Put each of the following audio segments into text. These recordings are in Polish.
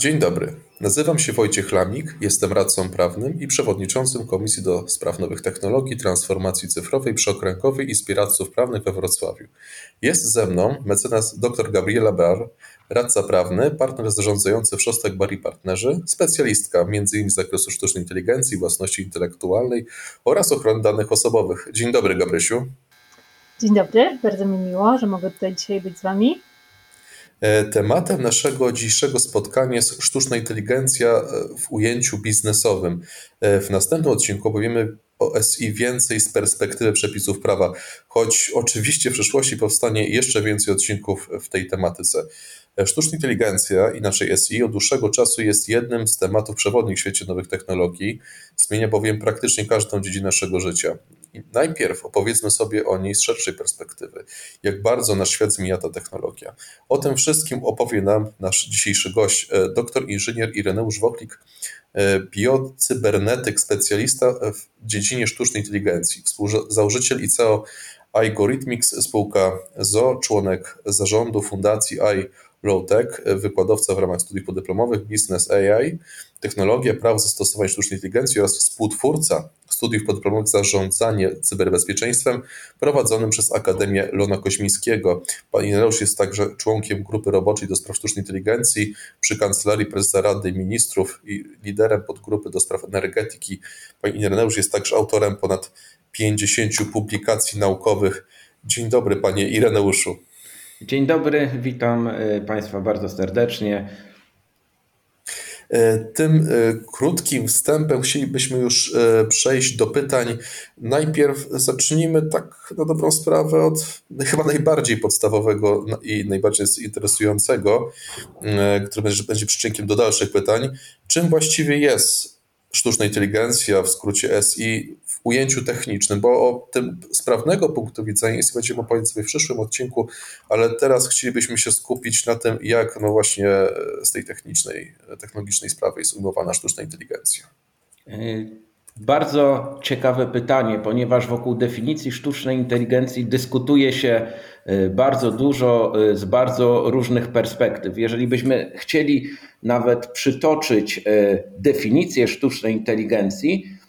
Dzień dobry. Nazywam się Wojciech Lamik, jestem radcą prawnym i przewodniczącym Komisji do Spraw Nowych Technologii, Transformacji Cyfrowej przy Okręgowej Izbie Prawnych we Wrocławiu. Jest ze mną mecenas dr Gabriela Bar, radca prawny, partner zarządzający w Szostek Bar Partnerzy, specjalistka m.in. z zakresu sztucznej inteligencji, własności intelektualnej oraz ochrony danych osobowych. Dzień dobry Gabrysiu. Dzień dobry, bardzo mi miło, że mogę tutaj dzisiaj być z Wami. E, tematem naszego dzisiejszego spotkania jest sztuczna inteligencja e, w ujęciu biznesowym. E, w następnym odcinku opowiemy o SI więcej z perspektywy przepisów prawa, choć oczywiście w przyszłości powstanie jeszcze więcej odcinków w tej tematyce. Sztuczna inteligencja, inaczej SI, od dłuższego czasu jest jednym z tematów przewodnich w świecie nowych technologii, zmienia bowiem praktycznie każdą dziedzinę naszego życia. Najpierw opowiedzmy sobie o niej z szerszej perspektywy, jak bardzo nasz świat zmienia ta technologia. O tym wszystkim opowie nam nasz dzisiejszy gość, e, doktor inżynier Ireneusz Woklik, e, biocybernetyk, specjalista w dziedzinie sztucznej inteligencji, współzałożyciel i CEO Algorithmics, spółka ZO, członek zarządu Fundacji AI Low-Tech, wykładowca w ramach studiów podyplomowych Business AI, Technologia, Prawo zastosowań sztucznej inteligencji oraz współtwórca studiów podyplomowych Zarządzanie cyberbezpieczeństwem prowadzonym przez Akademię Lona Koźmińskiego. Pan Ireneusz jest także członkiem grupy roboczej do spraw sztucznej inteligencji przy Kancelarii Prezesa Rady Ministrów i liderem podgrupy do spraw energetyki. Pan Ireneusz jest także autorem ponad 50 publikacji naukowych. Dzień dobry, panie Ireneuszu. Dzień dobry, witam e, Państwa bardzo serdecznie. E, tym e, krótkim wstępem chcielibyśmy już przejść do pytań. Najpierw zacznijmy tak na dobrą sprawę od chyba najbardziej podstawowego i najbardziej interesującego, który będzie przyczynkiem do dalszych pytań. Czym właściwie jest sztuczna inteligencja, w skrócie SI, ujęciu technicznym, bo o tym sprawnego punktu widzenia jest będziemy opowiedzieć sobie w przyszłym odcinku, ale teraz chcielibyśmy się skupić na tym, jak no właśnie z tej technicznej, technologicznej sprawy jest ujmowana sztuczna inteligencja. E, bardzo ciekawe pytanie, ponieważ wokół definicji sztucznej inteligencji dyskutuje się e, bardzo dużo e, z bardzo różnych perspektyw. Jeżeli byśmy chcieli nawet przytoczyć definicję sztucznej inteligencji,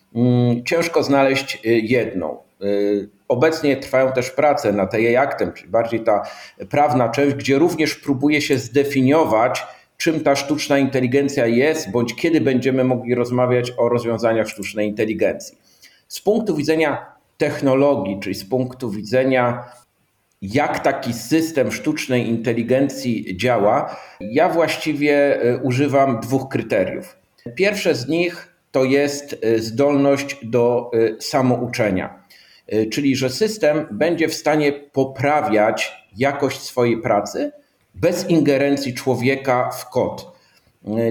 ciężko znaleźć y, jedną. Y, obecnie trwają też prace nad tej aktem, czyli bardziej ta prawna część, gdzie również próbuje się zdefiniować, czym ta sztuczna inteligencja jest, bądź kiedy będziemy mogli rozmawiać o rozwiązaniach sztucznej inteligencji. Z punktu widzenia technologii, czyli z punktu widzenia jak taki system sztucznej inteligencji działa, ja właściwie y, używam dwóch kryteriów. Pierwsze z nich to jest e, zdolność do e, samouczenia. E, czyli, że system będzie w stanie poprawiać jakość swojej pracy bez ingerencji człowieka w kod.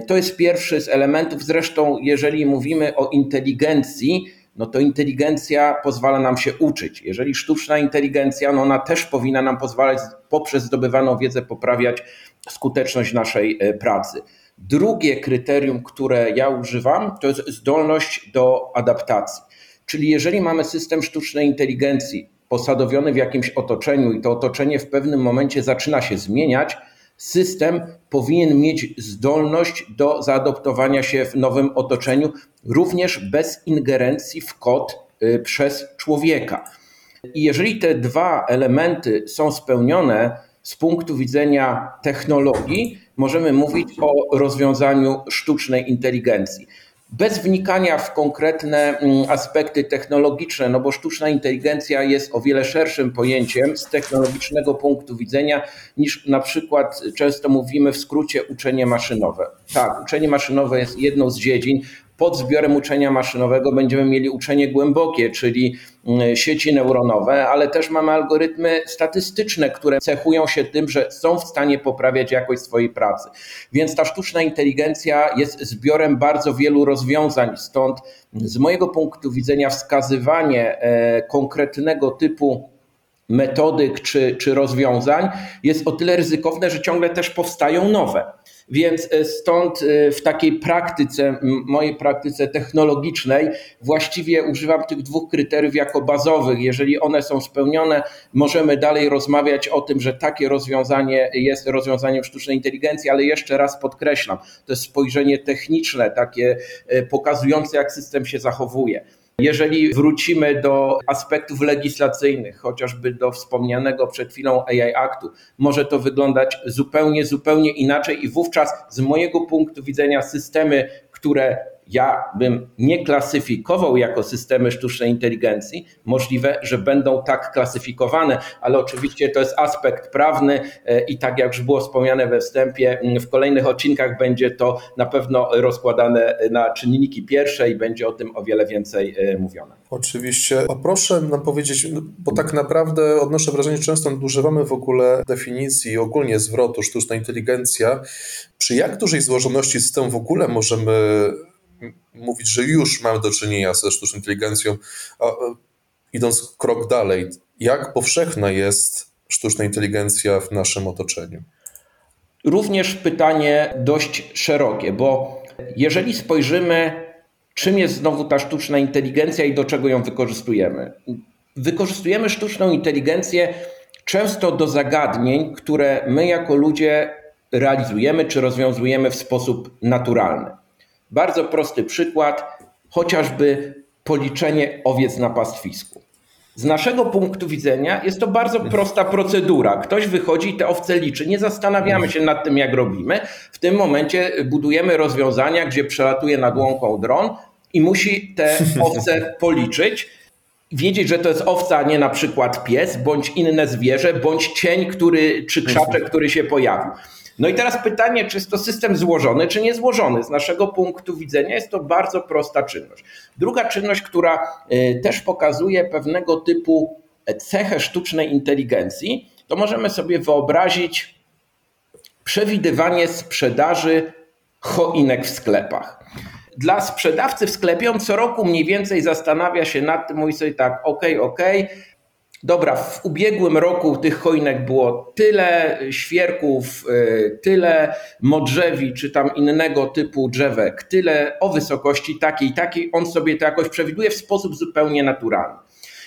To jest pierwszy z elementów. Zresztą, jeżeli mówimy o inteligencji, no to inteligencja pozwala nam się uczyć. Jeżeli sztuczna inteligencja, no ona też powinna nam pozwalać poprzez zdobywaną wiedzę poprawiać skuteczność naszej pracy. Drugie kryterium, które ja używam, to jest zdolność do adaptacji. Czyli jeżeli mamy system sztucznej inteligencji posadowiony w jakimś otoczeniu i to otoczenie w pewnym momencie zaczyna się zmieniać, system powinien mieć zdolność do zaadoptowania się w nowym otoczeniu, również bez ingerencji w kod y, przez człowieka. I jeżeli te dwa elementy są spełnione z punktu widzenia technologii, możemy mówić o rozwiązaniu sztucznej inteligencji. Bez wnikania w konkretne mm, aspekty technologiczne, no bo sztuczna inteligencja jest o wiele szerszym pojęciem z technologicznego punktu widzenia niż na przykład często mówimy w skrócie uczenie maszynowe. Tak, uczenie maszynowe jest jedną z dziedzin, pod zbiorem uczenia maszynowego będziemy mieli uczenie głębokie, czyli mm, sieci neuronowe, ale też mamy algorytmy statystyczne, które cechują się tym, że są w stanie poprawiać jakość swojej pracy. Więc ta sztuczna inteligencja jest zbiorem bardzo wielu rozwiązań, stąd z mojego punktu widzenia wskazywanie e, konkretnego typu metodyk czy, czy rozwiązań jest o tyle ryzykowne, że ciągle też powstają nowe. Więc e, stąd e, w takiej praktyce, mojej praktyce technologicznej, właściwie używam tych dwóch kryteriów jako bazowych. Jeżeli one są spełnione, możemy dalej rozmawiać o tym, że takie rozwiązanie jest rozwiązaniem sztucznej inteligencji, ale jeszcze raz podkreślam, to jest spojrzenie techniczne, takie e, pokazujące, jak system się zachowuje. Jeżeli wrócimy do aspektów legislacyjnych, chociażby do wspomnianego przed chwilą AI Aktu, może to wyglądać zupełnie, zupełnie inaczej i wówczas z mojego punktu widzenia systemy, które ja bym nie klasyfikował jako systemy sztucznej inteligencji. Możliwe, że będą tak klasyfikowane, ale oczywiście to jest aspekt prawny e, i tak jak już było wspomniane we wstępie, w kolejnych odcinkach będzie to na pewno rozkładane na czynniki pierwsze i będzie o tym o wiele więcej e, mówione. Oczywiście. A proszę nam powiedzieć, no, bo tak naprawdę odnoszę wrażenie, że często nadużywamy w ogóle definicji, ogólnie zwrotu sztuczna inteligencja. Przy jak dużej złożoności systemu w ogóle możemy mówić, że już mamy do czynienia ze sztuczną inteligencją, a idąc krok dalej, jak powszechna jest sztuczna inteligencja w naszym otoczeniu? Również pytanie dość szerokie, bo jeżeli spojrzymy, czym jest znowu ta sztuczna inteligencja i do czego ją wykorzystujemy. Wykorzystujemy sztuczną inteligencję często do zagadnień, które my jako ludzie realizujemy czy rozwiązujemy w sposób naturalny. Bardzo prosty przykład, chociażby policzenie owiec na pastwisku. Z naszego punktu widzenia jest to bardzo prosta procedura. Ktoś wychodzi i te owce liczy. Nie zastanawiamy się nad tym, jak robimy. W tym momencie budujemy rozwiązania, gdzie przelatuje nad łąką dron i musi te owce policzyć. Wiedzieć, że to jest owca, a nie na przykład pies, bądź inne zwierzę, bądź cień, który, czy krzaczek, który się pojawił. No i teraz pytanie, czy jest to system złożony, czy niezłożony. Z naszego punktu widzenia jest to bardzo prosta czynność. Druga czynność, która y, też pokazuje pewnego typu cechę sztucznej inteligencji, to możemy sobie wyobrazić przewidywanie sprzedaży choinek w sklepach. Dla sprzedawcy w sklepie on co roku mniej więcej zastanawia się nad tym, mówi sobie tak, ok, ok, Dobra, w ubiegłym roku tych choinek było tyle świerków, y, tyle modrzewi czy tam innego typu drzewek, tyle o wysokości takiej, takiej. On sobie to jakoś przewiduje w sposób zupełnie naturalny.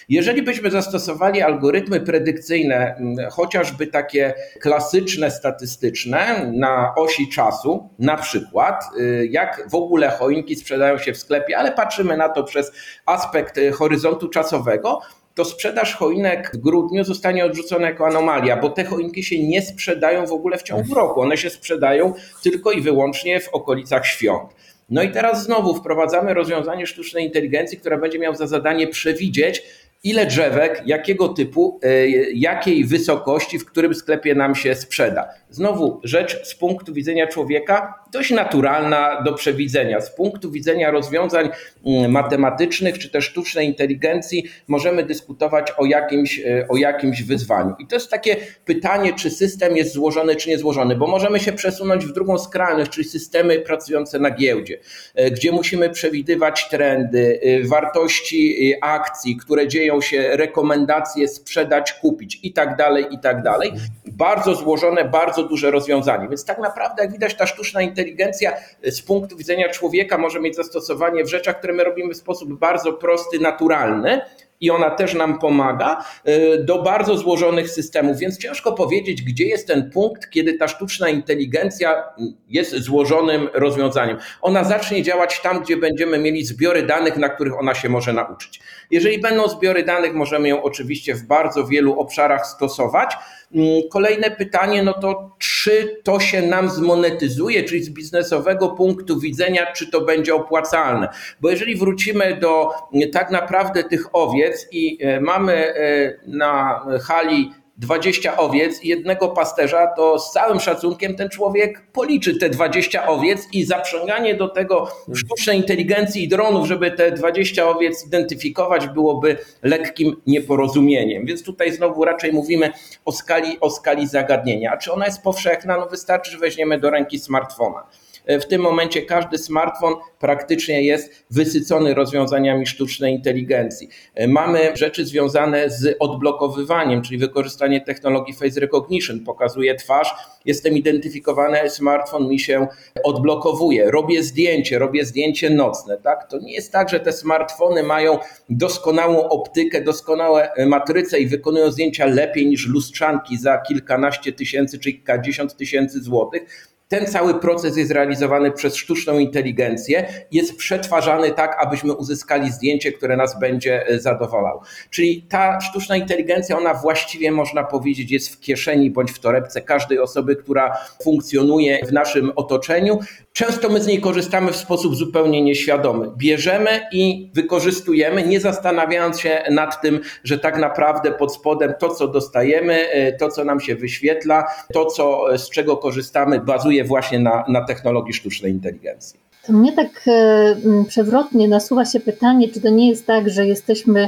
Jeżeli byśmy zastosowali algorytmy predykcyjne, chociażby takie klasyczne, statystyczne na osi czasu, na przykład y, jak w ogóle choinki sprzedają się w sklepie, ale patrzymy na to przez aspekt y, horyzontu czasowego, to sprzedaż choinek w grudniu zostanie odrzucona jako anomalia, bo te choinki się nie sprzedają w ogóle w ciągu roku. One się sprzedają tylko i wyłącznie w okolicach świąt. No i teraz znowu wprowadzamy rozwiązanie sztucznej inteligencji, która będzie miała za zadanie przewidzieć, ile drzewek, jakiego typu, e, jakiej wysokości, w którym sklepie nam się sprzeda. Znowu rzecz z punktu widzenia człowieka dość naturalna do przewidzenia. Z punktu widzenia rozwiązań mm, matematycznych czy też sztucznej inteligencji możemy dyskutować o jakimś, e, o jakimś wyzwaniu. I to jest takie pytanie, czy system jest złożony, czy niezłożony, bo możemy się przesunąć w drugą skrajność, czyli systemy pracujące na giełdzie, e, gdzie musimy przewidywać trendy, wartości akcji, które dzieją się rekomendacje sprzedać, kupić i tak dalej, i tak dalej. Bardzo złożone, bardzo duże rozwiązanie. Więc tak naprawdę, jak widać, ta sztuczna inteligencja z punktu widzenia człowieka może mieć zastosowanie w rzeczach, które my robimy w sposób bardzo prosty, naturalny i ona też nam pomaga y, do bardzo złożonych systemów, więc ciężko powiedzieć, gdzie jest ten punkt, kiedy ta sztuczna inteligencja jest złożonym rozwiązaniem. Ona zacznie działać tam, gdzie będziemy mieli zbiory danych, na których ona się może nauczyć. Jeżeli będą zbiory danych, możemy ją oczywiście w bardzo wielu obszarach stosować. Mm, kolejne pytanie, no to czy to się nam zmonetyzuje, czyli z biznesowego punktu widzenia, czy to będzie opłacalne? Bo jeżeli wrócimy do mm, tak naprawdę tych owiec i e, mamy e, na hali 20 owiec i jednego pasterza, to z całym szacunkiem ten człowiek policzy te 20 owiec i zaprzęganie do tego sztucznej inteligencji i dronów, żeby te 20 owiec identyfikować, byłoby lekkim nieporozumieniem. Więc tutaj znowu raczej mówimy o skali, o skali zagadnienia. Czy ona jest powszechna? No wystarczy, że weźmiemy do ręki smartfona. E, w tym momencie każdy smartfon praktycznie jest wysycony rozwiązaniami sztucznej inteligencji. E, mamy rzeczy związane z odblokowywaniem, czyli wykorzystanie technologii face recognition. Pokazuje twarz, jestem identyfikowany, smartfon mi się odblokowuje. Robię zdjęcie, robię zdjęcie nocne. Tak? To nie jest tak, że te smartfony mają doskonałą optykę, doskonałe matryce i wykonują zdjęcia lepiej niż lustrzanki za kilkanaście tysięcy czy kilkadziesiąt tysięcy złotych ten cały proces jest realizowany przez sztuczną inteligencję, jest przetwarzany tak, abyśmy uzyskali zdjęcie, które nas będzie e, zadowalało. Czyli ta sztuczna inteligencja, ona właściwie można powiedzieć jest w kieszeni bądź w torebce każdej osoby, która funkcjonuje w naszym otoczeniu. Często my z niej korzystamy w sposób zupełnie nieświadomy. Bierzemy i wykorzystujemy, nie zastanawiając się nad tym, że tak naprawdę pod spodem to, co dostajemy, e, to, co nam się wyświetla, to, co, z czego korzystamy, bazuje właśnie na, na technologii sztucznej inteligencji. To mnie tak e, przewrotnie nasuwa się pytanie, czy to nie jest tak, że jesteśmy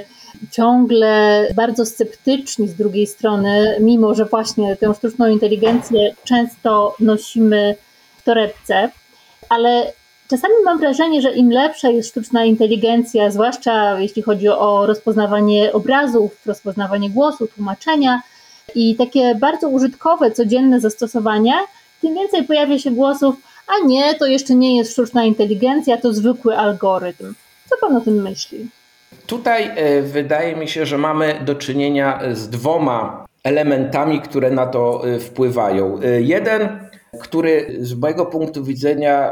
ciągle bardzo sceptyczni z drugiej strony, mimo że właśnie tę sztuczną inteligencję często nosimy w torebce, ale czasami mam wrażenie, że im lepsza jest sztuczna inteligencja, zwłaszcza jeśli chodzi o rozpoznawanie obrazów, rozpoznawanie głosu, tłumaczenia i takie bardzo użytkowe, codzienne zastosowania, tym więcej pojawia się głosów, a nie, to jeszcze nie jest sztuczna inteligencja, to zwykły algorytm. Co pan o tym myśli? Tutaj e, wydaje mi się, że mamy do czynienia z dwoma elementami, które na to e, wpływają. E, jeden, który z mojego punktu widzenia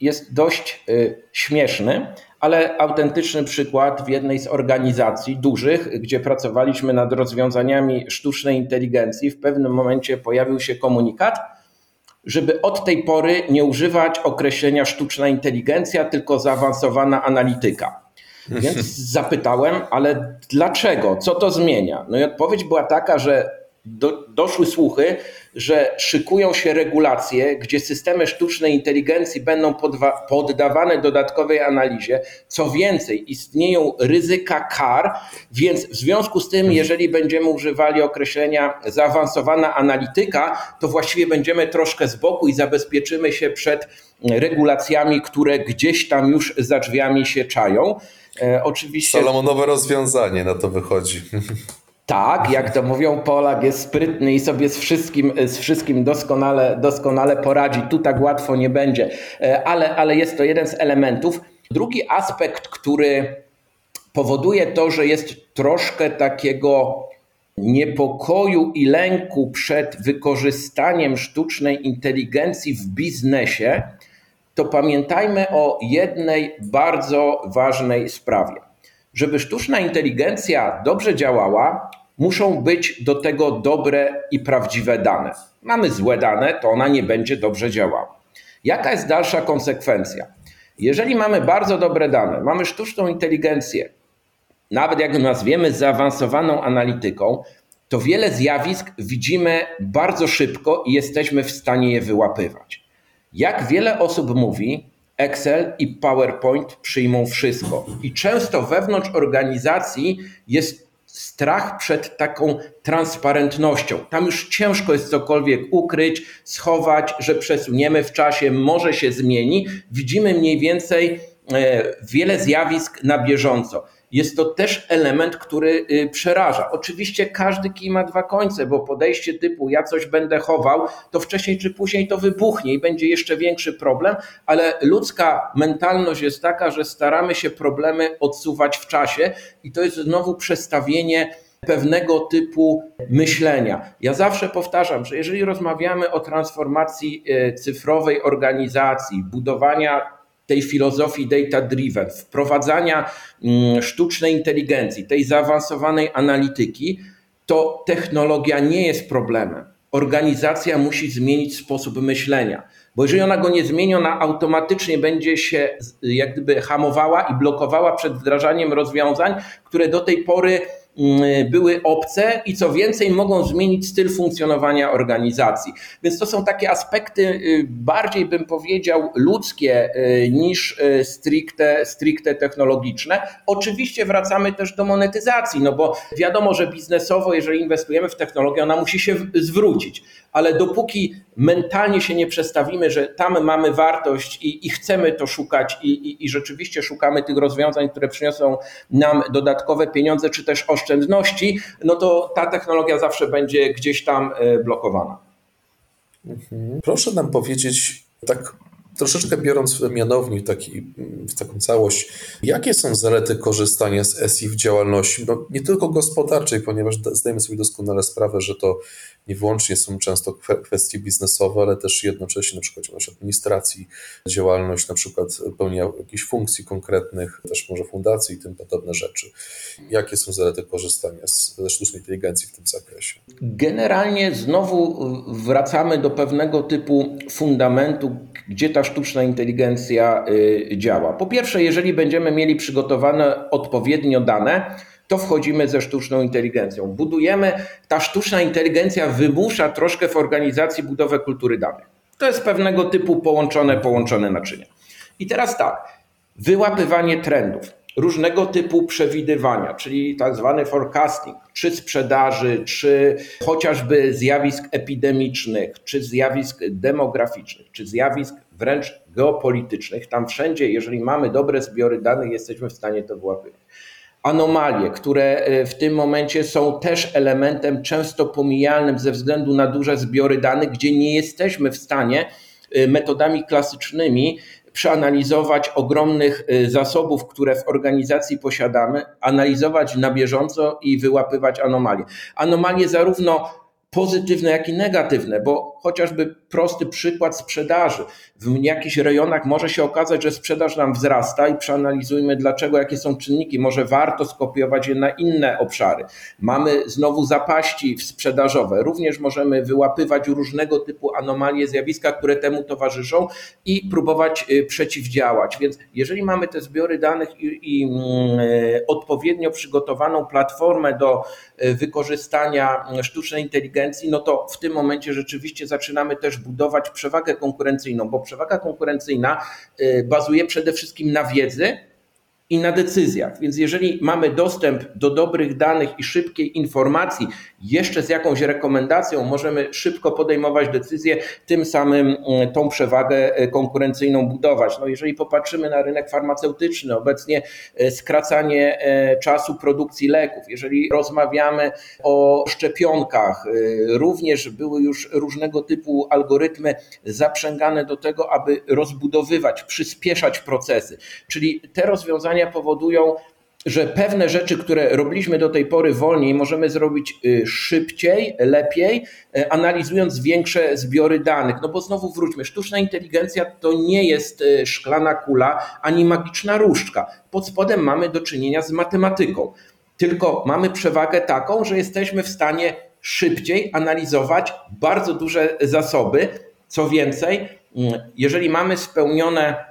jest dość śmieszny, ale autentyczny przykład w jednej z organizacji dużych, gdzie pracowaliśmy nad rozwiązaniami sztucznej inteligencji. W pewnym momencie pojawił się komunikat, żeby od tej pory nie używać określenia sztuczna inteligencja, tylko zaawansowana analityka. Więc zapytałem, ale dlaczego? Co to zmienia? No i odpowiedź była taka, że do, doszły słuchy, że szykują się regulacje, gdzie systemy sztucznej inteligencji będą poddawane dodatkowej analizie. Co więcej, istnieją ryzyka kar, więc w związku z tym, jeżeli będziemy używali określenia zaawansowana analityka, to właściwie będziemy troszkę z boku i zabezpieczymy się przed regulacjami, które gdzieś tam już za drzwiami się czają. E, oczywiście. Salomonowe rozwiązanie na to wychodzi. Tak, jak to mówią, Polak jest sprytny i sobie z wszystkim, z wszystkim doskonale, doskonale poradzi. Tu tak łatwo nie będzie, e, ale, ale jest to jeden z elementów. Drugi aspekt, który powoduje to, że jest troszkę takiego niepokoju i lęku przed wykorzystaniem sztucznej inteligencji w biznesie, to pamiętajmy o jednej bardzo ważnej sprawie. Żeby sztuczna inteligencja dobrze działała, muszą być do tego dobre i prawdziwe dane. Mamy złe dane, to ona nie będzie dobrze działała. Jaka jest dalsza konsekwencja? Jeżeli mamy bardzo dobre dane, mamy sztuczną inteligencję, nawet jak nazwiemy zaawansowaną analityką, to wiele zjawisk widzimy bardzo szybko i jesteśmy w stanie je wyłapywać. Jak wiele osób mówi, Excel i PowerPoint przyjmą wszystko. I często wewnątrz organizacji jest strach przed taką transparentnością. Tam już ciężko jest cokolwiek ukryć, schować, że przesuniemy w czasie, może się zmieni. Widzimy mniej więcej e, wiele zjawisk na bieżąco jest to też element, który y, przeraża. Oczywiście każdy kij ma dwa końce, bo podejście typu ja coś będę chował, to wcześniej czy później to wybuchnie i będzie jeszcze większy problem, ale ludzka mentalność jest taka, że staramy się problemy odsuwać w czasie i to jest znowu przestawienie pewnego typu myślenia. Ja zawsze powtarzam, że jeżeli rozmawiamy o transformacji y, cyfrowej organizacji, budowania tej filozofii data-driven, wprowadzania mm, sztucznej inteligencji, tej zaawansowanej analityki, to technologia nie jest problemem. Organizacja musi zmienić sposób myślenia, bo jeżeli ona go nie zmieni, ona automatycznie będzie się jak gdyby hamowała i blokowała przed wdrażaniem rozwiązań, które do tej pory były obce i co więcej mogą zmienić styl funkcjonowania organizacji. Więc to są takie aspekty y, bardziej bym powiedział ludzkie y, niż y, stricte, stricte technologiczne. Oczywiście wracamy też do monetyzacji, no bo wiadomo, że biznesowo, jeżeli inwestujemy w technologię, ona musi się zwrócić ale dopóki mentalnie się nie przestawimy, że tam mamy wartość i, i chcemy to szukać i, i, i, rzeczywiście szukamy tych rozwiązań, które przyniosą nam dodatkowe pieniądze czy też oszczędności, no to ta technologia zawsze będzie gdzieś tam e, blokowana. Mhm. Proszę nam powiedzieć, tak troszeczkę biorąc mianownik taki, w taką całość, jakie są zalety korzystania z SI w działalności, no, nie tylko gospodarczej, ponieważ zdajemy sobie doskonale sprawę, że to nie wyłącznie są często kwestie biznesowe, ale też jednocześnie na przykład działalność administracji, działalność na przykład pełnienia jakichś funkcji konkretnych, też może fundacji i tym podobne rzeczy. Jakie są zalety korzystania ze sztucznej inteligencji w tym zakresie? Generalnie znowu wracamy do pewnego typu fundamentu, gdzie ta sztuczna inteligencja y, działa. Po pierwsze, jeżeli będziemy mieli przygotowane odpowiednio dane, to wchodzimy ze sztuczną inteligencją. Budujemy, ta sztuczna inteligencja wymusza troszkę w organizacji budowę kultury danych. To jest pewnego typu połączone, połączone naczynia. I teraz tak, wyłapywanie trendów, różnego typu przewidywania, czyli tak zwany forecasting, czy sprzedaży, czy chociażby zjawisk epidemicznych, czy zjawisk demograficznych, czy zjawisk wręcz geopolitycznych. Tam wszędzie, jeżeli mamy dobre zbiory danych, jesteśmy w stanie to wyłapywać anomalie, które e, w tym momencie są też elementem często pomijalnym ze względu na duże zbiory danych, gdzie nie jesteśmy w stanie e, metodami klasycznymi przeanalizować ogromnych e, zasobów, które w organizacji posiadamy, analizować na bieżąco i wyłapywać anomalie. Anomalie zarówno pozytywne, jak i negatywne, bo chociażby prosty przykład sprzedaży. W jakichś rejonach może się okazać, że sprzedaż nam wzrasta i przeanalizujmy dlaczego, jakie są czynniki. Może warto skopiować je na inne obszary. Mamy znowu zapaści sprzedażowe. Również możemy wyłapywać różnego typu anomalie, zjawiska, które temu towarzyszą i próbować y, przeciwdziałać. Więc jeżeli mamy te zbiory danych i, i mm, y, odpowiednio przygotowaną platformę do y, wykorzystania sztucznej inteligencji, no to w tym momencie rzeczywiście zaczynamy też budować przewagę konkurencyjną, bo przewaga konkurencyjna y, bazuje przede wszystkim na wiedzy i na decyzjach. Więc jeżeli mamy dostęp do dobrych danych i szybkiej informacji, jeszcze z jakąś rekomendacją, możemy szybko podejmować decyzje, tym samym mm, tą przewagę e, konkurencyjną budować. No jeżeli popatrzymy na rynek farmaceutyczny, obecnie e, skracanie e, czasu produkcji leków, jeżeli rozmawiamy o szczepionkach, również były już różnego typu algorytmy zaprzęgane do tego, aby rozbudowywać, przyspieszać procesy. Czyli te rozwiązania powodują, że pewne rzeczy, które robiliśmy do tej pory wolniej, możemy zrobić y, szybciej, lepiej, y, analizując większe zbiory danych. No bo znowu wróćmy, sztuczna inteligencja to nie jest y, szklana kula ani magiczna różdżka. Pod spodem mamy do czynienia z matematyką. Tylko mamy przewagę taką, że jesteśmy w stanie szybciej analizować bardzo duże zasoby. Co więcej, jeżeli mamy spełnione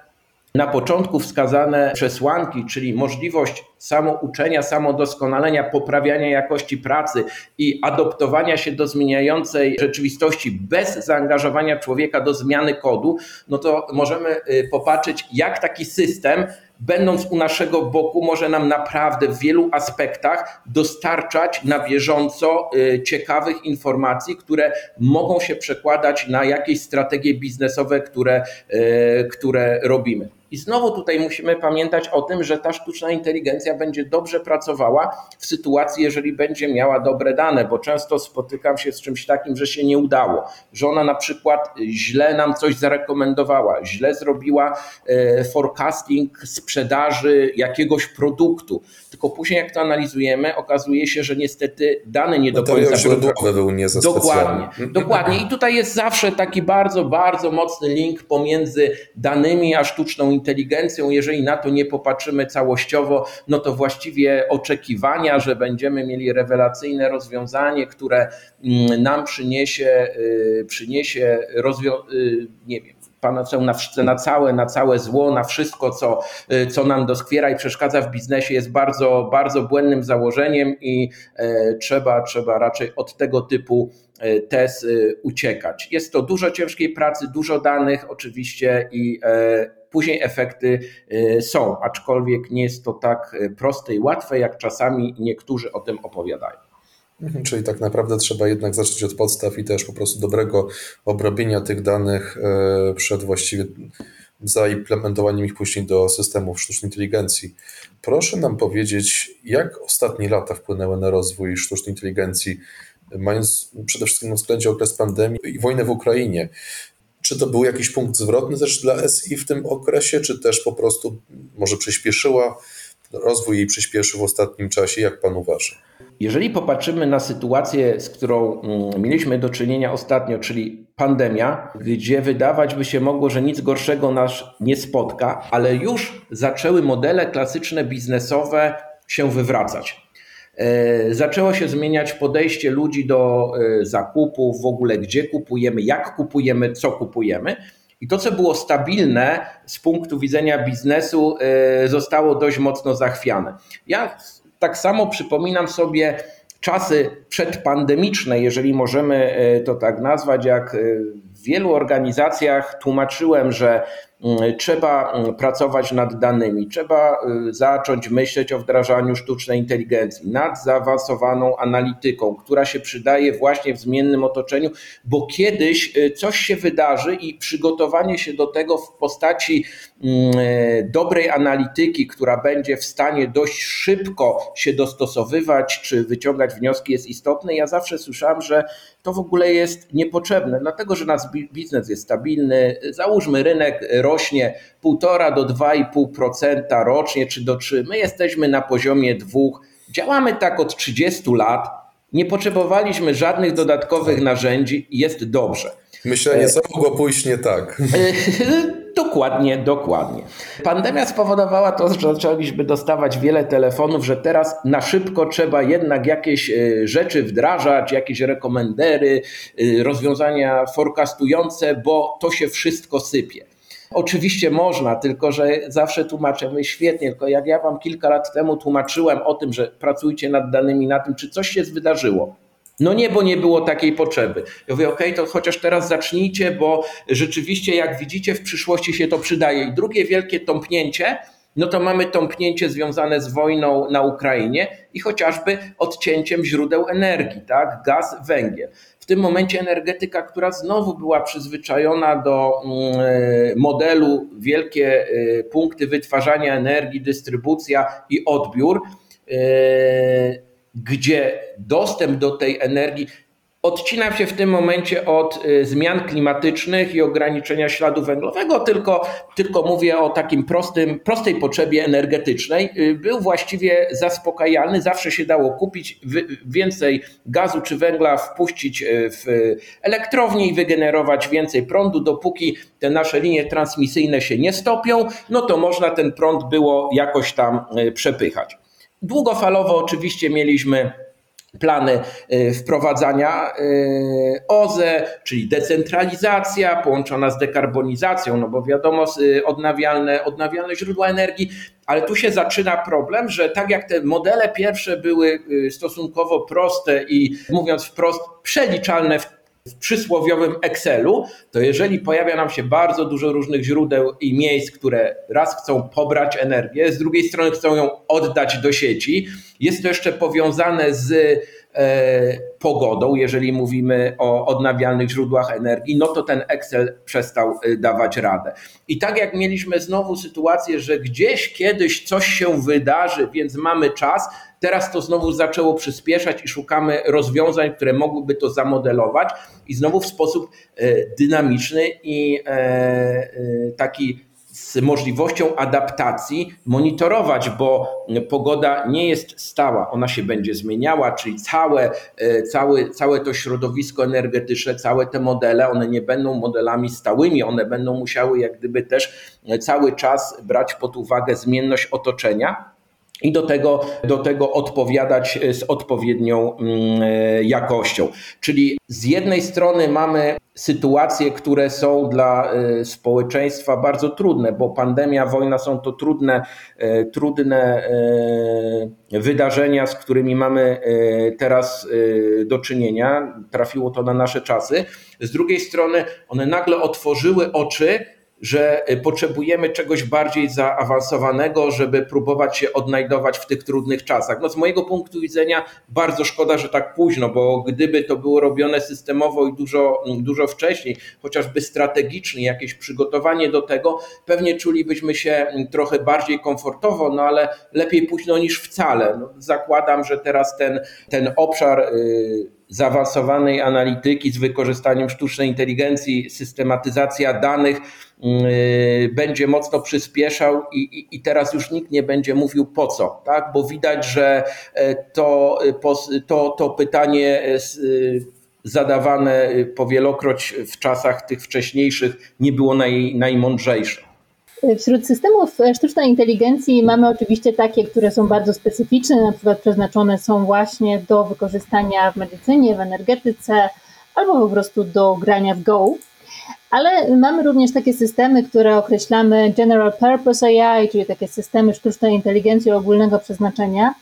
na początku wskazane przesłanki, czyli możliwość samouczenia, samodoskonalenia, poprawiania jakości pracy i adoptowania się do zmieniającej rzeczywistości bez zaangażowania człowieka do zmiany kodu, no to możemy y, popatrzeć, jak taki system będąc u naszego boku, może nam naprawdę w wielu aspektach dostarczać na bieżąco y, ciekawych informacji, które mogą się przekładać na jakieś strategie biznesowe, które, y, które robimy. I znowu tutaj musimy pamiętać o tym, że ta sztuczna inteligencja będzie dobrze pracowała w sytuacji, jeżeli będzie miała dobre dane, bo często spotykam się z czymś takim, że się nie udało, że ona na przykład źle nam coś zarekomendowała, źle zrobiła e, forecasting sprzedaży jakiegoś produktu. Tylko później, jak to analizujemy, okazuje się, że niestety dane nie do końca źródłowe były nie za Dokładnie, dokładnie. I tutaj jest zawsze taki bardzo, bardzo mocny link pomiędzy danymi a sztuczną inteligencją, jeżeli na to nie popatrzymy całościowo, no to właściwie oczekiwania, że będziemy mieli rewelacyjne rozwiązanie, które mm, nam przyniesie, y, przyniesie rozwią- y, nie wiem, panaceum na, na całe, na całe zło, na wszystko, co, co nam doskwiera i przeszkadza w biznesie, jest bardzo, bardzo błędnym założeniem i trzeba, trzeba raczej od tego typu tez uciekać. Jest to dużo ciężkiej pracy, dużo danych oczywiście i później efekty są, aczkolwiek nie jest to tak proste i łatwe, jak czasami niektórzy o tym opowiadają. Mhm, czyli tak naprawdę trzeba jednak zacząć od podstaw i też po prostu dobrego obrobienia tych danych e, przed właściwie zaimplementowaniem ich później do systemów sztucznej inteligencji. Proszę nam powiedzieć, jak ostatnie lata wpłynęły na rozwój sztucznej inteligencji, mając przede wszystkim na względzie okres pandemii i wojnę w Ukrainie. Czy to był jakiś punkt zwrotny też dla SI w tym okresie, czy też po prostu może przyspieszyła rozwój jej przyspieszył w ostatnim czasie? Jak pan uważa? Jeżeli popatrzymy na sytuację, z którą mm, mieliśmy do czynienia ostatnio, czyli pandemia, gdzie wydawać by się mogło, że nic gorszego nas nie spotka, ale już zaczęły modele klasyczne biznesowe się wywracać. E, zaczęło się zmieniać podejście ludzi do e, zakupów, w ogóle gdzie kupujemy, jak kupujemy, co kupujemy. I to, co było stabilne z punktu widzenia biznesu, e, zostało dość mocno zachwiane. Ja tak samo przypominam sobie czasy przedpandemiczne, jeżeli możemy to tak nazwać, jak wielu organizacjach tłumaczyłem, że Mm, trzeba mm, pracować nad danymi, trzeba y, zacząć myśleć o wdrażaniu sztucznej inteligencji, nad zaawansowaną analityką, która się przydaje właśnie w zmiennym otoczeniu, bo kiedyś y, coś się wydarzy i przygotowanie się do tego w postaci mm, y, dobrej analityki, która będzie w stanie dość szybko się dostosowywać czy wyciągać wnioski jest istotne. Ja zawsze słyszałem, że to w ogóle jest niepotrzebne, dlatego że nasz biznes jest stabilny. Załóżmy, rynek rośnie 1,5 do 2,5% rocznie czy do 3. My jesteśmy na poziomie 2. Działamy tak od 30 lat. Nie potrzebowaliśmy żadnych dodatkowych narzędzi jest dobrze. Myślenie, co mogło pójść nie tak. Dokładnie, dokładnie. Pandemia spowodowała to, że zaczęliśmy dostawać wiele telefonów, że teraz na szybko trzeba jednak jakieś e, rzeczy wdrażać, jakieś rekomendery, e, rozwiązania forecastujące, bo to się wszystko sypie. Oczywiście można, tylko że zawsze tłumaczymy świetnie, tylko jak ja wam kilka lat temu tłumaczyłem o tym, że pracujcie nad danymi, na tym, czy coś się wydarzyło no nie, bo nie było takiej potrzeby. Ja mówię, okej, okay, to chociaż teraz zacznijcie, bo rzeczywiście, jak widzicie, w przyszłości się to przydaje. I drugie wielkie tąpnięcie, no to mamy tąpnięcie związane z wojną na Ukrainie i chociażby odcięciem źródeł energii, tak? Gaz, węgiel. W tym momencie energetyka, która znowu była przyzwyczajona do mm, e, modelu wielkie e, punkty wytwarzania energii, dystrybucja i odbiór, e, gdzie dostęp do tej energii odcina się w tym momencie od y, zmian klimatycznych i ograniczenia śladu węglowego, tylko, tylko mówię o takim prostym, prostej potrzebie energetycznej. Y, był właściwie zaspokajany, zawsze się dało kupić więcej gazu czy węgla, wpuścić y, w elektrownię i wygenerować więcej prądu, dopóki te nasze linie transmisyjne się nie stopią, no to można ten prąd było jakoś tam przepychać. Długofalowo oczywiście mieliśmy plany y, wprowadzania y, OZE, czyli decentralizacja połączona z dekarbonizacją, no bo wiadomo, y, odnawialne, odnawialne źródła energii, ale tu się zaczyna problem, że tak jak te modele pierwsze były stosunkowo proste i mówiąc wprost, przeliczalne w w przysłowiowym Excelu, to jeżeli pojawia nam się bardzo dużo różnych źródeł i miejsc, które raz chcą pobrać energię, z drugiej strony chcą ją oddać do sieci, jest to jeszcze powiązane z e, pogodą, jeżeli mówimy o odnawialnych źródłach energii, no to ten Excel przestał e, dawać radę. I tak jak mieliśmy znowu sytuację, że gdzieś kiedyś coś się wydarzy, więc mamy czas, Teraz to znowu zaczęło przyspieszać i szukamy rozwiązań, które mogłyby to zamodelować i znowu w sposób e, dynamiczny i e, e, taki z możliwością adaptacji monitorować, bo pogoda nie jest stała, ona się będzie zmieniała, czyli całe, całe, całe to środowisko energetyczne, całe te modele, one nie będą modelami stałymi, one będą musiały jak gdyby też cały czas brać pod uwagę zmienność otoczenia i do tego, do tego odpowiadać z odpowiednią mm, jakością. Czyli z jednej strony mamy sytuacje, które są dla y, społeczeństwa bardzo trudne, bo pandemia, wojna są to trudne, trudne wydarzenia, z którymi mamy teraz do czynienia. Trafiło to na nasze czasy. Z drugiej strony one nagle otworzyły oczy że y, potrzebujemy czegoś bardziej zaawansowanego, żeby próbować się odnajdować w tych trudnych czasach. No z mojego punktu widzenia bardzo szkoda, że tak późno, bo gdyby to było robione systemowo i dużo, dużo wcześniej, chociażby strategicznie, jakieś przygotowanie do tego, pewnie czulibyśmy się trochę bardziej komfortowo, no ale lepiej późno niż wcale. No, zakładam, że teraz ten, ten obszar yy, zaawansowanej analityki z wykorzystaniem sztucznej inteligencji, systematyzacja danych yy, będzie mocno przyspieszał i, i, i, teraz już nikt nie będzie mówił po co, tak? bo widać, że e, to, to, to pytanie e, zadawane powielokroć w czasach tych wcześniejszych nie było naj, najmądrzejsze. Wśród systemów sztucznej inteligencji mamy oczywiście takie, które są bardzo specyficzne, na przykład przeznaczone są właśnie do wykorzystania w medycynie, w energetyce albo po prostu do grania w Go. Ale mamy również takie systemy, które określamy General Purpose AI, czyli takie systemy sztucznej inteligencji ogólnego przeznaczenia.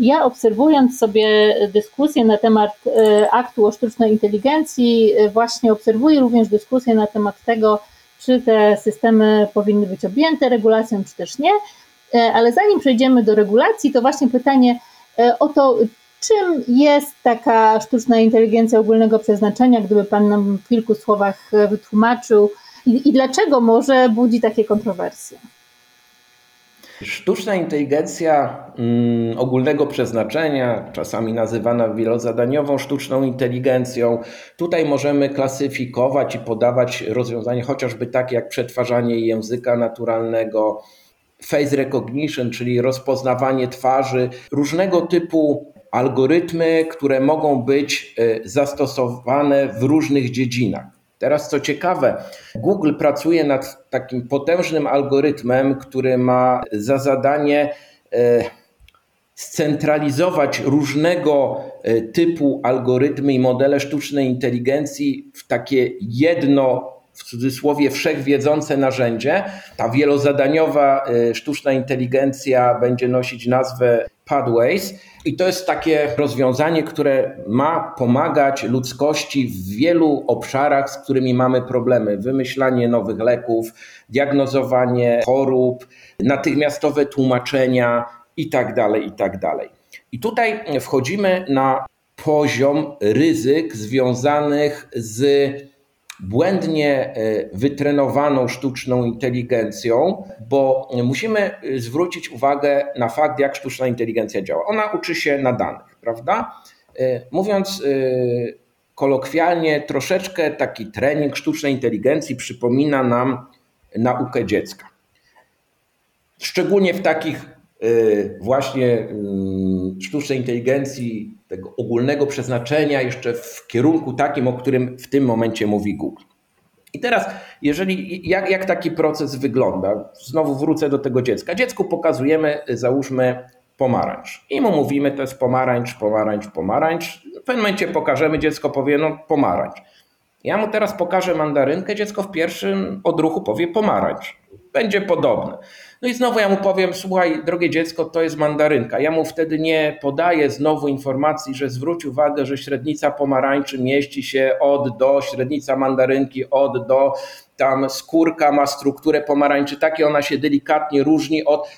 Ja obserwując sobie dyskusję na temat e, aktu o sztucznej inteligencji, e, właśnie obserwuję również dyskusję na temat tego, czy te systemy powinny być objęte regulacją, czy też nie. E, ale zanim przejdziemy do regulacji, to właśnie pytanie e, o to, czym jest taka sztuczna inteligencja ogólnego przeznaczenia, gdyby Pan nam w kilku słowach e, wytłumaczył i, i dlaczego może budzi takie kontrowersje. Sztuczna inteligencja mm, ogólnego przeznaczenia, czasami nazywana wielozadaniową sztuczną inteligencją, tutaj możemy klasyfikować i podawać rozwiązania chociażby takie jak przetwarzanie języka naturalnego, face recognition, czyli rozpoznawanie twarzy, różnego typu algorytmy, które mogą być e, zastosowane w różnych dziedzinach. Teraz co ciekawe, Google pracuje nad takim potężnym algorytmem, który ma za zadanie e, scentralizować różnego e, typu algorytmy i modele sztucznej inteligencji w takie jedno w cudzysłowie wszechwiedzące narzędzie. Ta wielozadaniowa e, sztuczna inteligencja będzie nosić nazwę Pathways. I to jest takie rozwiązanie, które ma pomagać ludzkości w wielu obszarach, z którymi mamy problemy. Wymyślanie nowych leków, diagnozowanie chorób, natychmiastowe tłumaczenia itd. Tak itd. Tak I tutaj wchodzimy na poziom ryzyk związanych z błędnie e, wytrenowaną sztuczną inteligencją, bo musimy e, zwrócić uwagę na fakt, jak sztuczna inteligencja działa. Ona uczy się na danych, prawda? E, mówiąc kolokwialnie, troszeczkę taki trening sztucznej inteligencji przypomina nam naukę dziecka. Szczególnie w takich właśnie mm, sztucznej inteligencji tego ogólnego przeznaczenia jeszcze w kierunku takim, o którym w tym momencie mówi Google. I teraz, jeżeli, jak, jak taki proces wygląda? Znowu wrócę do tego dziecka. Dziecku pokazujemy, załóżmy, pomarańcz. I mu mówimy, to jest pomarańcz, pomarańcz, pomarańcz. W pewnym momencie pokażemy, dziecko powie, no pomarańcz. Ja mu teraz pokażę mandarynkę, dziecko w pierwszym odruchu powie pomarańcz. Będzie podobne. No i znowu ja mu powiem, słuchaj, drogie dziecko, to jest mandarynka. Ja mu wtedy nie podaję znowu informacji, że zwróć uwagę, że średnica pomarańczy mieści się od do, średnica mandarynki od do, tam skórka ma strukturę pomarańczy, takie ona się delikatnie różni od.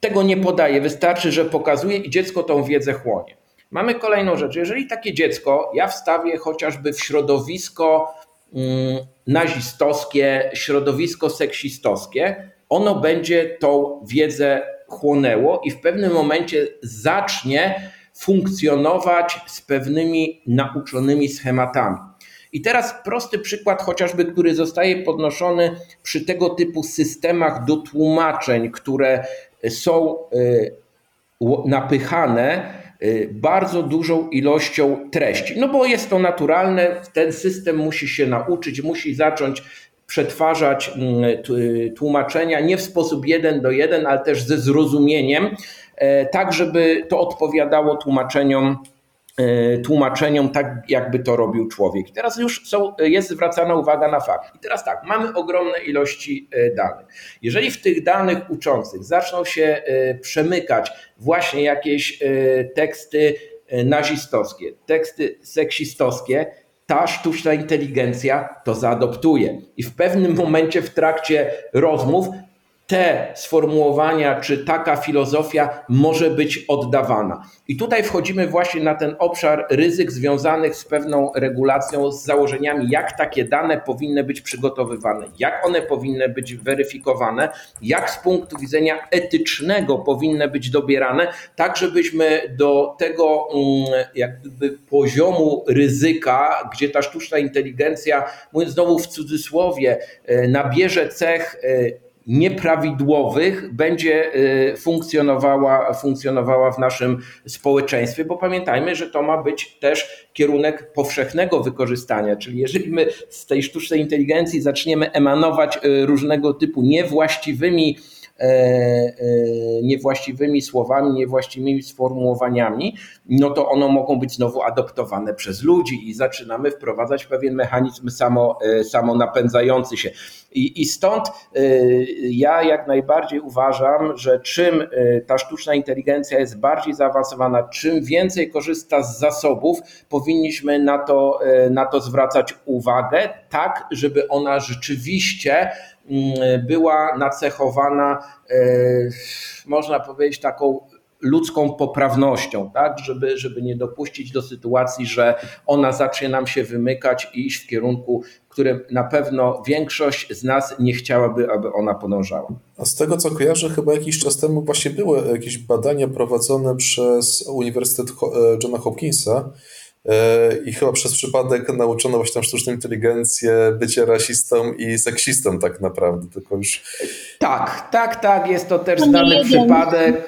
Tego nie podaję, wystarczy, że pokazuje i dziecko tą wiedzę chłonie. Mamy kolejną rzecz. Jeżeli takie dziecko ja wstawię chociażby w środowisko mm, nazistowskie, środowisko seksistowskie, ono będzie tą wiedzę chłonęło i w pewnym momencie zacznie funkcjonować z pewnymi nauczonymi schematami. I teraz prosty przykład, chociażby, który zostaje podnoszony przy tego typu systemach do tłumaczeń, które są y, napychane y, bardzo dużą ilością treści. No bo jest to naturalne, ten system musi się nauczyć, musi zacząć przetwarzać mm, tłumaczenia nie w sposób jeden do jeden, ale też ze zrozumieniem, tak żeby to odpowiadało tłumaczeniom E, tłumaczeniom, tak jakby to robił człowiek. I teraz już są, jest zwracana uwaga na fakt. I teraz tak, mamy ogromne ilości e, danych. Jeżeli w tych danych uczących zaczną się e, przemykać właśnie jakieś teksty nazistowskie, teksty seksistowskie, ta sztuczna inteligencja to zaadoptuje. I w pewnym momencie w trakcie rozmów te sformułowania, czy taka filozofia może być oddawana. I tutaj wchodzimy właśnie na ten obszar ryzyk związanych z pewną regulacją, z założeniami, jak takie dane powinny być przygotowywane, jak one powinny być weryfikowane, jak z punktu widzenia etycznego powinny być dobierane, tak żebyśmy do tego mm, jakby poziomu ryzyka, gdzie ta sztuczna inteligencja, mówiąc znowu w cudzysłowie, e, nabierze cech e, nieprawidłowych będzie y, funkcjonowała, funkcjonowała w naszym społeczeństwie, bo pamiętajmy, że to ma być też kierunek powszechnego wykorzystania, czyli jeżeli my z tej sztucznej inteligencji zaczniemy emanować y, różnego typu niewłaściwymi niewłaściwymi słowami, niewłaściwymi sformułowaniami, no to one mogą być znowu adoptowane przez ludzi i zaczynamy wprowadzać pewien mechanizm samo, e, samo napędzający się. I, I stąd ja jak najbardziej uważam, że czym ta sztuczna inteligencja jest bardziej zaawansowana, czym więcej korzysta z zasobów, powinniśmy na to, na to zwracać uwagę, tak żeby ona rzeczywiście była nacechowana, e, można powiedzieć, taką ludzką poprawnością, tak, żeby, żeby nie dopuścić do sytuacji, że ona zacznie nam się wymykać i iść w kierunku, którym na pewno większość z nas nie chciałaby, aby ona podążała. A z tego co kojarzę, chyba jakiś czas temu właśnie były jakieś badania prowadzone przez Uniwersytet e, Johna Hopkinsa, i chyba przez przypadek nauczono właśnie tam sztuczną inteligencję bycie rasistą i seksistą tak naprawdę, tylko już... Tak, tak, tak, jest to też znany przypadek.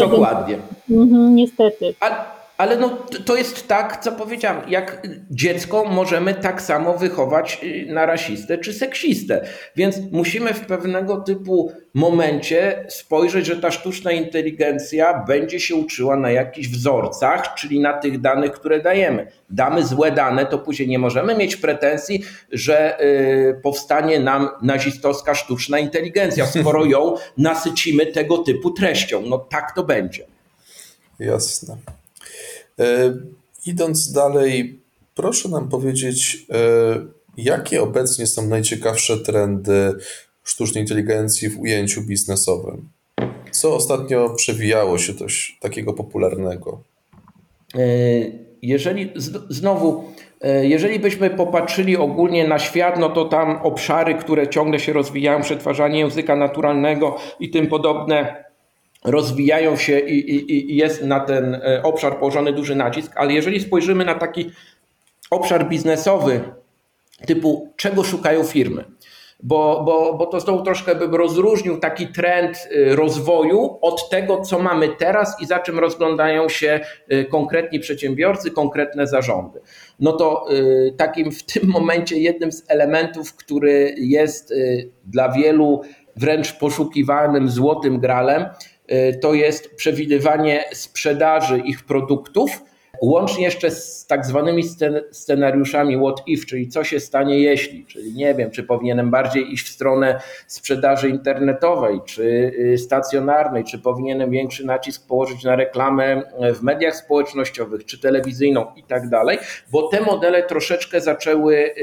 Dokładnie. Mhm, niestety. A, ale no, to jest tak, co powiedziałem, jak dziecko możemy tak samo wychować y, na rasistę czy seksistę. Więc musimy w pewnego typu momencie spojrzeć, że ta sztuczna inteligencja będzie się uczyła na jakichś wzorcach, czyli na tych danych, które dajemy. Damy złe dane, to później nie możemy mieć pretensji, że y, powstanie nam nazistowska sztuczna inteligencja, skoro ją nasycimy tego typu treścią. No tak to będzie. Jasne. E, idąc dalej, proszę nam powiedzieć, e, jakie obecnie są najciekawsze trendy sztucznej inteligencji w ujęciu biznesowym? Co ostatnio przewijało się coś takiego popularnego? E, jeżeli znowu, jeżeli byśmy popatrzyli ogólnie na świat, no to tam obszary, które ciągle się rozwijają, przetwarzanie języka naturalnego i tym podobne, rozwijają się i, i, i, jest na ten e, obszar położony duży nacisk, ale jeżeli spojrzymy na taki obszar biznesowy, typu czego szukają firmy, bo, bo, bo to znowu troszkę bym rozróżnił taki trend e, rozwoju od tego, co mamy teraz i za czym rozglądają się e, konkretni przedsiębiorcy, konkretne zarządy. No to takim w tym momencie jednym z elementów, który jest dla wielu wręcz poszukiwanym złotym gralem, to jest przewidywanie sprzedaży ich produktów, łącznie jeszcze z tak zwanymi scenariuszami what if, czyli co się stanie jeśli, czyli nie wiem, czy powinienem bardziej iść w stronę sprzedaży internetowej, czy y, stacjonarnej, czy powinienem większy nacisk położyć na reklamę w mediach społecznościowych, czy telewizyjną i tak dalej, bo te modele troszeczkę zaczęły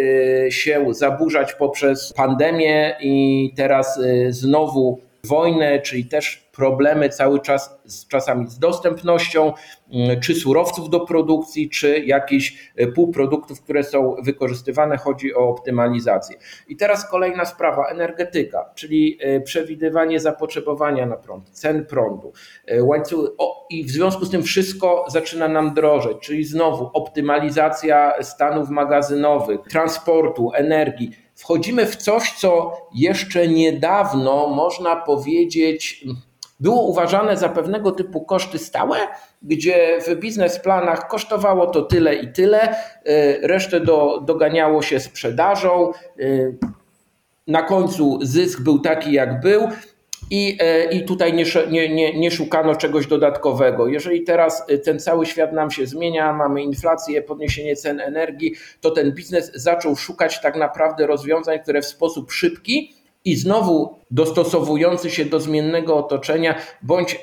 y, się zaburzać poprzez pandemię i teraz znowu wojnę, czyli też problemy cały czas z czasami z dostępnością, mm, czy surowców do produkcji, czy jakichś e, półproduktów, które są wykorzystywane. Chodzi o optymalizację. I teraz kolejna sprawa, energetyka, czyli e, przewidywanie zapotrzebowania na prąd, cen prądu, e, łańcuch, i w związku z tym wszystko zaczyna nam drożeć, czyli znowu optymalizacja stanów magazynowych, transportu, energii wchodzimy w coś, co jeszcze niedawno można powiedzieć było uważane za pewnego typu koszty stałe, gdzie w biznesplanach kosztowało to tyle i tyle, y, resztę do, doganiało się sprzedażą, y, na końcu zysk był taki, jak był. I, I tutaj nie, nie, nie, szukano czegoś dodatkowego. Jeżeli teraz ten cały świat nam się zmienia, mamy inflację, podniesienie cen energii, to ten biznes zaczął szukać tak naprawdę rozwiązań, które w sposób szybki i znowu dostosowujący się do zmiennego otoczenia, bądź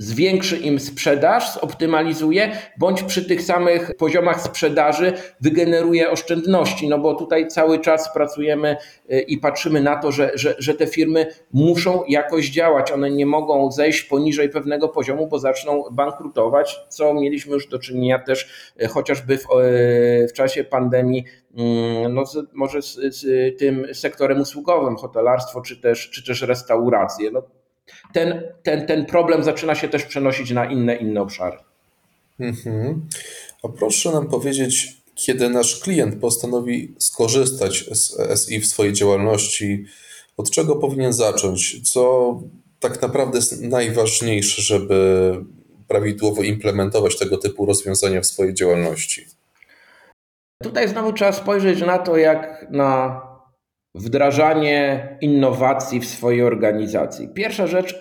zwiększy im sprzedaż, zoptymalizuje, bądź przy tych samych poziomach sprzedaży wygeneruje oszczędności, no bo tutaj cały czas pracujemy y, i patrzymy na to, że, że, że te firmy muszą jakoś działać, one nie mogą zejść poniżej pewnego poziomu, bo zaczną bankrutować, co mieliśmy już do czynienia też y, chociażby w, y, w czasie pandemii mm, no, z, może z, z, tym sektorem usługowym, hotelarstwo czy też, czy też restauracje. No, ten, ten, ten problem zaczyna się też przenosić na inne, inne obszary. Mhm. A proszę nam powiedzieć, kiedy nasz klient postanowi skorzystać z SI w swojej działalności, od czego powinien zacząć? Co tak naprawdę jest najważniejsze, żeby prawidłowo implementować tego typu rozwiązania w swojej działalności? Tutaj znowu trzeba spojrzeć na to, jak na wdrażanie innowacji w swojej organizacji. Pierwsza rzecz,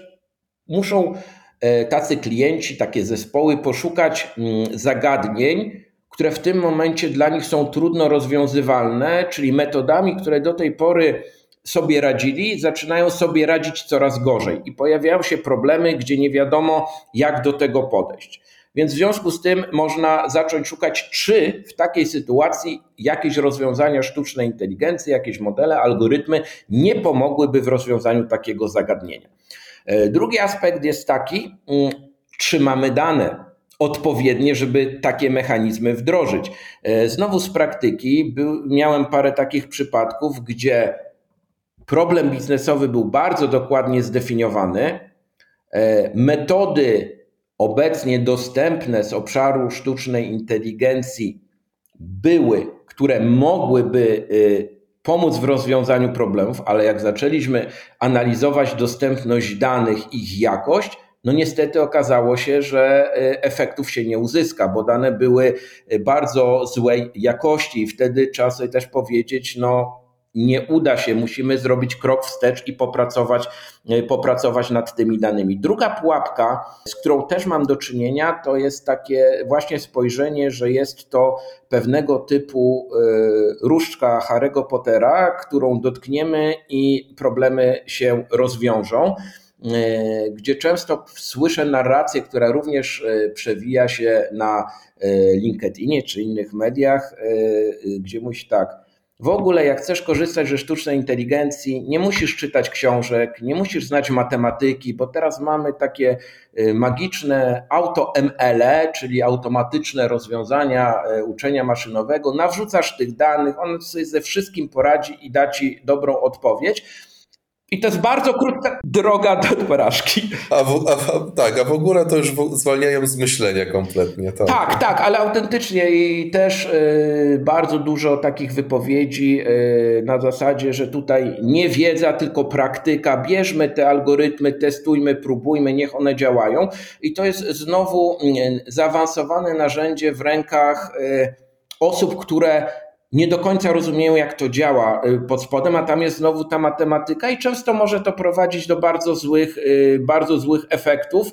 muszą e, tacy klienci, takie zespoły poszukać mm, zagadnień, które w tym momencie dla nich są trudno rozwiązywalne, czyli metodami, które do tej pory sobie radzili, zaczynają sobie radzić coraz gorzej i pojawiają się problemy, gdzie nie wiadomo, jak do tego podejść. Więc w związku z tym można zacząć szukać, czy w takiej sytuacji jakieś rozwiązania sztucznej inteligencji, jakieś modele, algorytmy nie pomogłyby w rozwiązaniu takiego zagadnienia. E, drugi aspekt jest taki, mm, czy mamy dane odpowiednie, żeby takie mechanizmy wdrożyć. E, znowu z praktyki był, miałem parę takich przypadków, gdzie problem biznesowy był bardzo dokładnie zdefiniowany, e, metody obecnie dostępne z obszaru sztucznej inteligencji były, które mogłyby y, pomóc w rozwiązaniu problemów, ale jak zaczęliśmy analizować dostępność danych, ich jakość, no niestety okazało się, że y, efektów się nie uzyska, bo dane były y, bardzo złej jakości. I wtedy trzeba sobie też powiedzieć, no nie uda się, musimy zrobić krok wstecz i popracować, e, popracować nad tymi danymi. Druga pułapka, z którą też mam do czynienia, to jest takie właśnie spojrzenie, że jest to pewnego typu e, różdżka Harry'ego Pottera, którą dotkniemy i problemy się rozwiążą e, gdzie często słyszę narrację, która również przewija się na LinkedInie czy innych mediach, gdzie mówi tak, w ogóle, jak chcesz korzystać ze sztucznej inteligencji, nie musisz czytać książek, nie musisz znać matematyki, bo teraz mamy takie y, magiczne auto-ML, czyli automatyczne rozwiązania y, uczenia maszynowego. Nawrzucasz tych danych, on sobie ze wszystkim poradzi i da ci dobrą odpowiedź. I to jest bardzo krótka droga do porażki. A, w, a tak, a w ogóle to już zwalniają z myślenia kompletnie. Tak, tak, tak ale autentycznie i też y, bardzo dużo takich wypowiedzi y, na zasadzie, że tutaj nie wiedza, tylko praktyka. Bierzmy te algorytmy, testujmy, próbujmy, niech one działają. I to jest znowu y, zaawansowane narzędzie w rękach osób, które nie do końca rozumieją, jak to działa y, pod spodem, a tam jest znowu ta matematyka i często może to prowadzić do bardzo złych, y, bardzo złych efektów,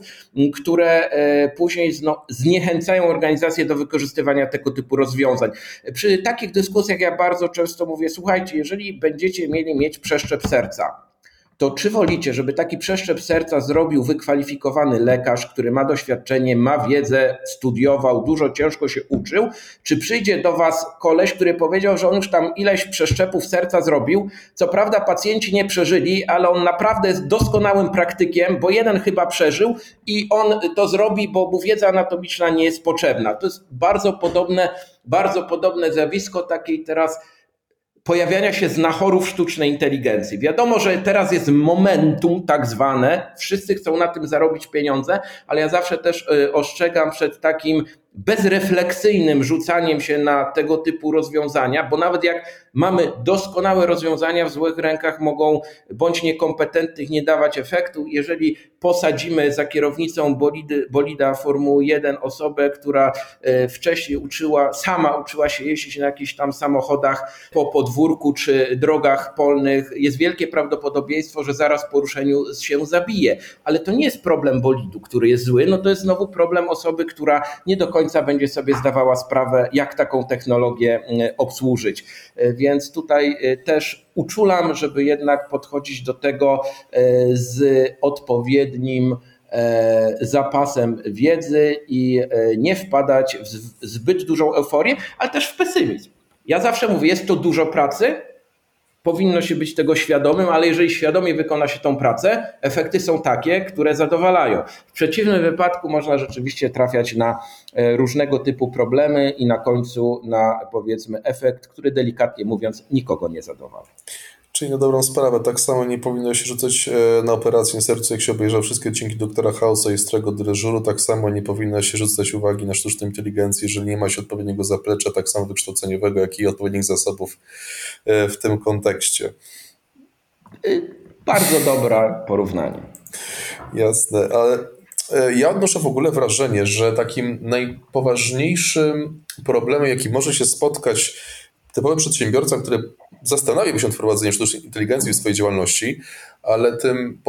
które y, później zniechęcają organizacje do wykorzystywania tego typu rozwiązań. Przy takich dyskusjach ja bardzo często mówię, słuchajcie, jeżeli będziecie mieli mieć przeszczep serca, to czy wolicie, żeby taki przeszczep serca zrobił wykwalifikowany lekarz, który ma doświadczenie, ma wiedzę, studiował, dużo ciężko się uczył, czy przyjdzie do Was koleś, który powiedział, że on już tam ileś przeszczepów serca zrobił, co prawda pacjenci nie przeżyli, ale on naprawdę jest doskonałym praktykiem, bo jeden chyba przeżył i on to zrobi, bo mu wiedza anatomiczna nie jest potrzebna. To jest bardzo podobne, bardzo podobne zjawisko takiej teraz pojawiania się znachorów sztucznej inteligencji. Wiadomo, że teraz jest momentum tak zwane, wszyscy chcą na tym zarobić pieniądze, ale ja zawsze też y, ostrzegam przed takim bezrefleksyjnym rzucaniem się na tego typu rozwiązania, bo nawet jak mamy doskonałe rozwiązania, w złych rękach mogą bądź niekompetentnych nie dawać efektu. Jeżeli posadzimy za kierownicą bolidy, bolida Formuły 1 osobę, która e, wcześniej uczyła, sama uczyła się jeździć na jakichś tam samochodach po podwórku czy drogach polnych, jest wielkie prawdopodobieństwo, że zaraz po ruszeniu się zabije. Ale to nie jest problem bolidu, który jest zły, no to jest znowu problem osoby, która nie do końca będzie sobie zdawała sprawę, jak taką technologię mm, obsłużyć. E, więc tutaj e, też uczulam, żeby jednak podchodzić do tego e, z odpowiednim zapasem wiedzy i nie wpadać w zbyt dużą euforię, ale też w pesymizm. Ja zawsze mówię, jest to dużo pracy, powinno się być tego świadomym, ale jeżeli świadomie wykona się tą pracę, efekty są takie, które zadowalają. W przeciwnym wypadku można rzeczywiście trafiać na e, różnego typu problemy i na końcu na powiedzmy efekt, który delikatnie mówiąc nikogo nie zadowala. Czyli na dobrą sprawę, tak samo nie powinno się rzucać e, na operację serca, jak się obejrzał wszystkie odcinki doktora Hausa i Strego Dyreżuru, tak samo nie powinno się rzucać uwagi na sztuczną inteligencję, jeżeli nie ma się odpowiedniego zaplecza, tak samo wykształceniowego, jak i odpowiednich zasobów e, w tym kontekście. Y, bardzo dobre porównanie. Jasne, ale e, ja odnoszę w ogóle wrażenie, że takim najpoważniejszym problemem, jaki może się spotkać typowy przedsiębiorca, który zastanawiam się nad wprowadzeniem sztucznej inteligencji w swojej działalności, ale tym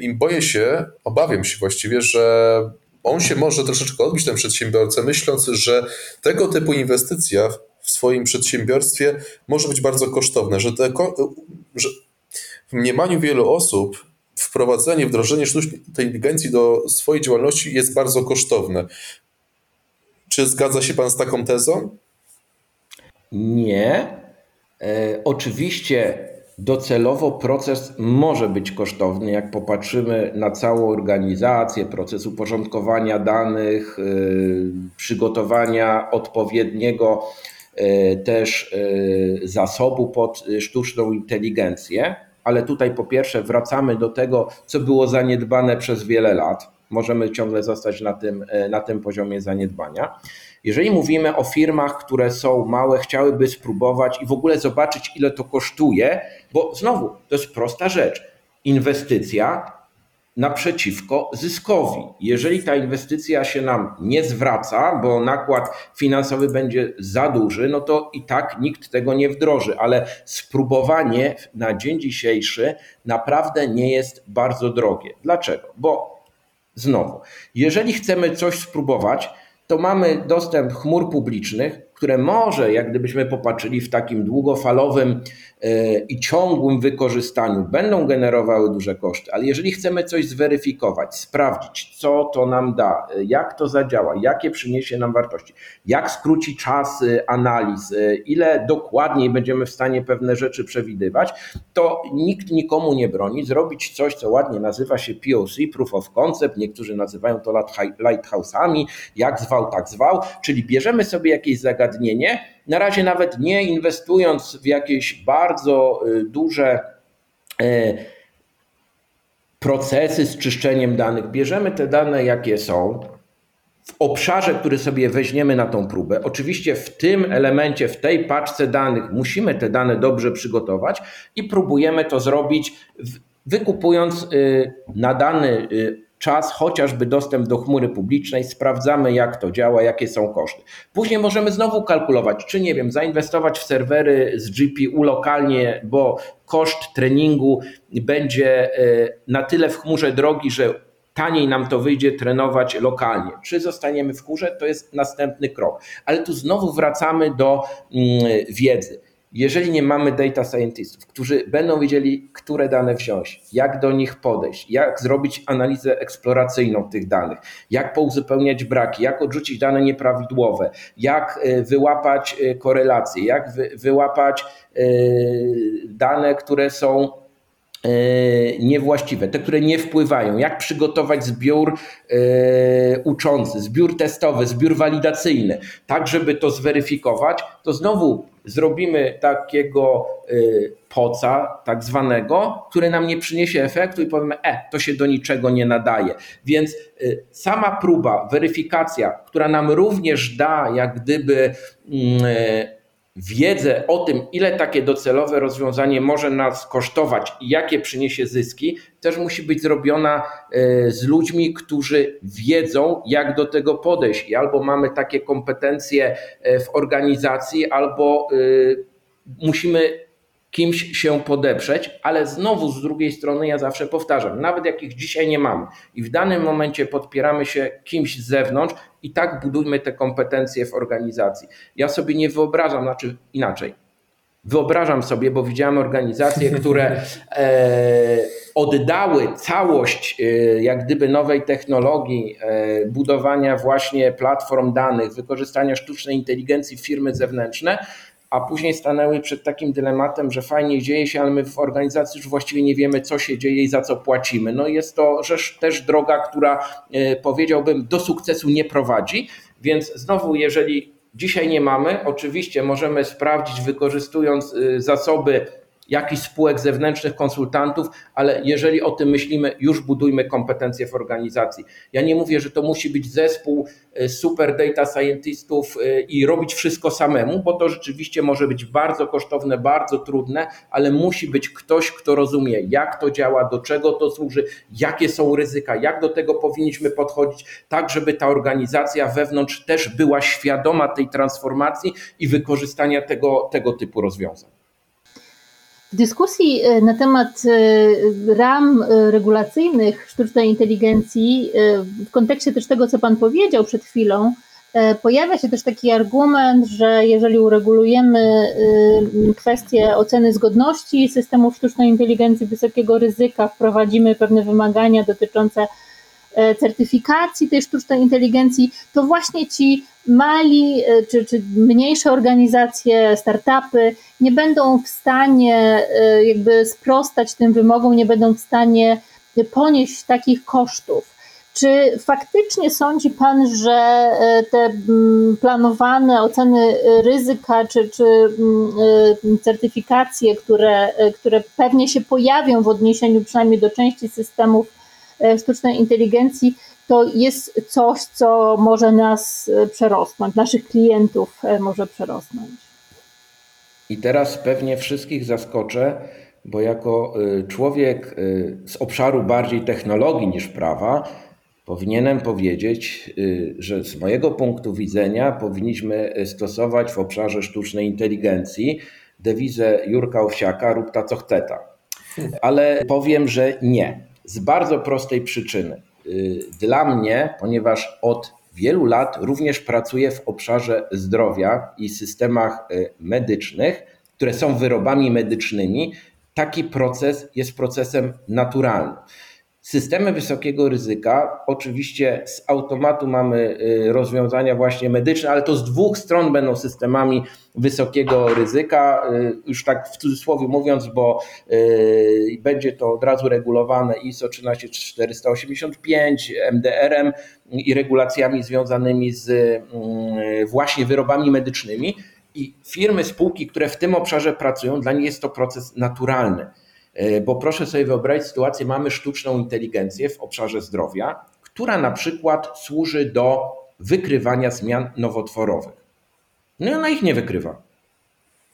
im boję się, obawiam się właściwie, że on się może troszeczkę odbić, ten przedsiębiorca, myśląc, że tego typu inwestycja w swoim przedsiębiorstwie może być bardzo kosztowne, że, te, że w mniemaniu wielu osób wprowadzenie, wdrożenie sztucznej inteligencji do swojej działalności jest bardzo kosztowne. Czy zgadza się Pan z taką tezą? Nie, E, oczywiście docelowo proces może być kosztowny, jak popatrzymy na całą organizację, proces uporządkowania danych, e, przygotowania odpowiedniego e, też zasobu pod sztuczną inteligencję. Ale tutaj po pierwsze wracamy do tego, co było zaniedbane przez wiele lat. Możemy ciągle zostać na tym, na tym poziomie zaniedbania. Jeżeli mówimy o firmach, które są małe, chciałyby spróbować i w ogóle zobaczyć, ile to kosztuje, bo znowu to jest prosta rzecz. Inwestycja naprzeciwko zyskowi. Jeżeli ta inwestycja się nam nie zwraca, bo nakład finansowy będzie za duży, no to i tak nikt tego nie wdroży, ale spróbowanie na dzień dzisiejszy naprawdę nie jest bardzo drogie. Dlaczego? Bo znowu, jeżeli chcemy coś spróbować, to mamy dostęp chmur publicznych, które może, jak gdybyśmy popatrzyli w takim długofalowym e, i ciągłym wykorzystaniu, będą generowały duże koszty, ale jeżeli chcemy coś zweryfikować, sprawdzić, co to nam da, e, jak to zadziała, jakie przyniesie nam wartości, jak skróci czas analiz, e, ile dokładniej będziemy w stanie pewne rzeczy przewidywać, to nikt nikomu nie broni zrobić coś, co ładnie nazywa się POC, Proof of Concept, niektórzy nazywają to lighthouse'ami, jak zwał, tak zwał, czyli bierzemy sobie jakieś zagadnienie, zagadnienie. Na razie nawet nie inwestując w jakieś bardzo y, duże y, procesy z czyszczeniem danych, bierzemy te dane, jakie są, w obszarze, który sobie weźmiemy na tą próbę. Oczywiście w tym elemencie, w tej paczce danych musimy te dane dobrze przygotować i próbujemy to zrobić, wykupując y, na dany czas, chociażby dostęp do chmury publicznej, sprawdzamy jak to działa, jakie są koszty. Później możemy znowu kalkulować, czy nie wiem, zainwestować w serwery z GPU lokalnie, bo koszt treningu będzie e, na tyle w chmurze drogi, że taniej nam to wyjdzie trenować lokalnie. Czy zostaniemy w chmurze, to jest następny krok. Ale tu znowu wracamy do mm, wiedzy jeżeli nie mamy data scientistów, którzy będą wiedzieli, które dane wziąć, jak do nich podejść, jak zrobić analizę eksploracyjną tych danych, jak pouzupełniać braki, jak odrzucić dane nieprawidłowe, jak e, wyłapać e, korelacje, jak wyłapać e, dane, które są niewłaściwe, te, które nie wpływają, jak przygotować zbiór uczący, zbiór testowy, zbiór walidacyjny, tak żeby to zweryfikować, to znowu zrobimy takiego poca, tak zwanego, który nam nie przyniesie efektu i powiemy, e, to się do niczego nie nadaje. Więc sama próba, weryfikacja, która nam również da jak gdyby mm, wiedzę o tym, ile takie docelowe rozwiązanie może nas kosztować i jakie przyniesie zyski, też musi być zrobiona e, z ludźmi, którzy wiedzą, jak do tego podejść. I albo mamy takie kompetencje e, w organizacji, albo e, musimy kimś się podeprzeć, ale znowu z drugiej strony ja zawsze powtarzam, nawet jak ich dzisiaj nie mamy i w danym momencie podpieramy się kimś z zewnątrz i tak budujmy te kompetencje w organizacji. Ja sobie nie wyobrażam, znaczy inaczej. Wyobrażam sobie, bo widziałem organizacje, które e, oddały całość e, jak gdyby nowej technologii, e, budowania właśnie platform danych, wykorzystania sztucznej inteligencji w firmy zewnętrzne, a później stanęły przed takim dylematem, że fajnie dzieje się, ale my w organizacji już właściwie nie wiemy, co się dzieje i za co płacimy. No jest to rzecz, też droga, która e, powiedziałbym do sukcesu nie prowadzi, więc znowu, jeżeli dzisiaj nie mamy, oczywiście możemy sprawdzić, wykorzystując e, zasoby jakichś spółek zewnętrznych, konsultantów, ale jeżeli o tym myślimy, już budujmy kompetencje w organizacji. Ja nie mówię, że to musi być zespół e, super data scientistów e, i robić wszystko samemu, bo to rzeczywiście może być bardzo kosztowne, bardzo trudne, ale musi być ktoś, kto rozumie, jak to działa, do czego to służy, jakie są ryzyka, jak do tego powinniśmy podchodzić, tak żeby ta organizacja wewnątrz też była świadoma tej transformacji i wykorzystania tego, tego typu rozwiązań. W dyskusji e, na temat e, ram e, regulacyjnych sztucznej inteligencji, w kontekście też tego, co Pan powiedział przed chwilą, pojawia się też taki argument, że jeżeli uregulujemy kwestię oceny zgodności systemów sztucznej inteligencji wysokiego ryzyka, wprowadzimy pewne wymagania dotyczące certyfikacji tej sztucznej inteligencji, to właśnie ci mali czy, czy mniejsze organizacje, startupy nie będą w stanie e, jakby sprostać tym wymogom, nie będą w stanie ponieść takich kosztów. Czy faktycznie sądzi Pan, że e, te mm, planowane oceny ryzyka czy, czy mm, e, certyfikacje, które, które pewnie się pojawią w odniesieniu przynajmniej do części systemów sztucznej inteligencji, to jest coś, co może nas przerosnąć, naszych klientów może przerosnąć? I teraz pewnie wszystkich zaskoczę, bo jako człowiek z obszaru bardziej technologii niż prawa, powinienem powiedzieć, że z mojego punktu widzenia powinniśmy stosować w obszarze sztucznej inteligencji dewizę Jurka Owsiaka rób ta co chceta. Ale powiem, że nie. Z bardzo prostej przyczyny. Dla mnie, ponieważ od wielu lat również pracuję w obszarze zdrowia i systemach e, medycznych, które są wyrobami medycznymi. Taki proces jest procesem naturalnym. Systemy wysokiego ryzyka, oczywiście z automatu mamy y, rozwiązania właśnie medyczne, ale to z dwóch stron będą systemami wysokiego ryzyka, y, już tak w cudzysłowie mówiąc, bo y, będzie to od razu regulowane ISO 13485, MDR-em i regulacjami związanymi z właśnie wyrobami medycznymi. I firmy, spółki, które w tym obszarze pracują, dla nich jest to proces naturalny. E, bo proszę sobie wyobrazić sytuację, mamy sztuczną inteligencję w obszarze zdrowia, która na przykład służy do wykrywania zmian nowotworowych. No i ona ich nie wykrywa.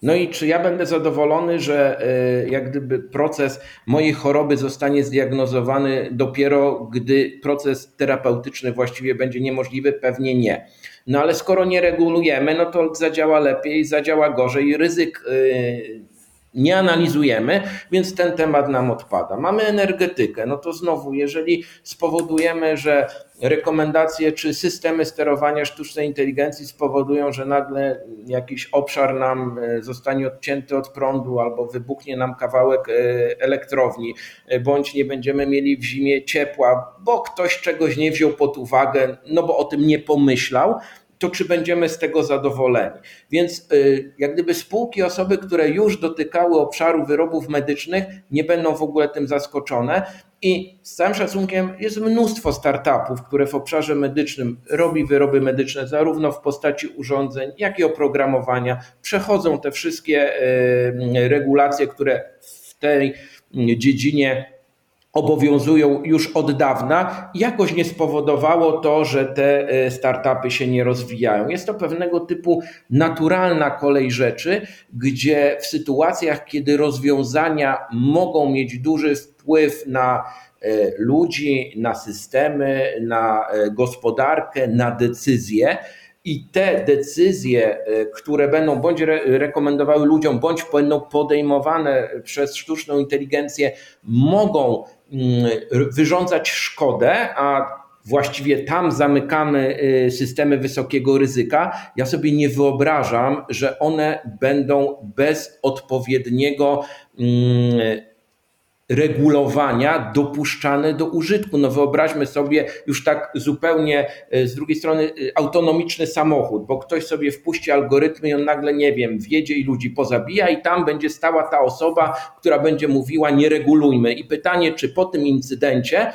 No i czy ja będę zadowolony, że e, jak gdyby proces mojej choroby zostanie zdiagnozowany dopiero, gdy proces terapeutyczny właściwie będzie niemożliwy? Pewnie nie. No ale skoro nie regulujemy, no to zadziała lepiej, zadziała gorzej, ryzyk e, nie analizujemy, więc ten temat nam odpada. Mamy energetykę, no to znowu, jeżeli spowodujemy, że rekomendacje czy systemy sterowania sztucznej inteligencji spowodują, że nagle jakiś obszar nam e, zostanie odcięty od prądu albo wybuchnie nam kawałek e, elektrowni, e, bądź nie będziemy mieli w zimie ciepła, bo ktoś czegoś nie wziął pod uwagę, no bo o tym nie pomyślał, to czy będziemy z tego zadowoleni. Więc y, jak gdyby spółki, osoby, które już dotykały obszaru wyrobów medycznych, nie będą w ogóle tym zaskoczone. I z całym szacunkiem jest mnóstwo startupów, które w obszarze medycznym robi wyroby medyczne, zarówno w postaci urządzeń, jak i oprogramowania. Przechodzą te wszystkie y, regulacje, które w tej dziedzinie obowiązują już od dawna, jakoś nie spowodowało to, że te e, startupy się nie rozwijają. Jest to pewnego typu naturalna kolej rzeczy, gdzie w sytuacjach, kiedy rozwiązania mogą mieć duży wpływ na e, ludzi, na systemy, na e, gospodarkę, na decyzje, i te decyzje, które będą bądź rekomendowały ludziom, bądź będą podejmowane przez sztuczną inteligencję, mogą wyrządzać szkodę, a właściwie tam zamykamy y, systemy wysokiego ryzyka, ja sobie nie wyobrażam, że one będą bez odpowiedniego mm, regulowania dopuszczane do użytku. No wyobraźmy sobie już tak zupełnie e, z drugiej strony e, autonomiczny samochód, bo ktoś sobie wpuści algorytmy i on nagle, nie wiem, wjedzie i ludzi pozabija i tam będzie stała ta osoba, która będzie mówiła nie regulujmy. I pytanie, czy po tym incydencie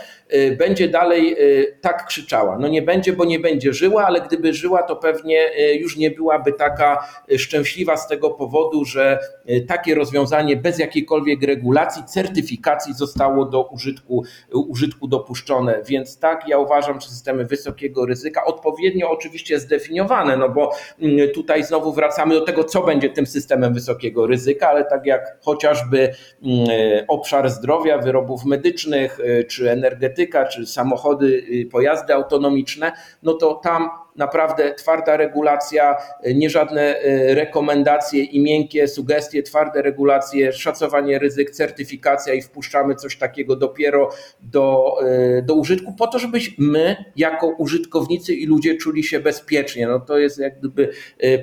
będzie dalej y, tak krzyczała. No nie będzie, bo nie będzie żyła, ale gdyby żyła, to pewnie y, już nie byłaby taka szczęśliwa z tego powodu, że takie rozwiązanie bez jakiejkolwiek regulacji, certyfikacji zostało do użytku, użytku dopuszczone. Więc tak, ja uważam, że systemy wysokiego ryzyka, odpowiednio oczywiście zdefiniowane, no bo mm, tutaj znowu wracamy do tego, co będzie tym systemem wysokiego ryzyka, ale tak jak chociażby mm, obszar zdrowia, wyrobów medycznych czy energetyki, energetyka, czy samochody, y, pojazdy autonomiczne, no to tam naprawdę twarda regulacja, y, nie żadne y, rekomendacje i miękkie sugestie, twarde regulacje, szacowanie ryzyk, certyfikacja i wpuszczamy coś takiego dopiero do, do użytku, po to, żebyśmy jako użytkownicy i ludzie czuli się bezpiecznie. No to jest jak gdyby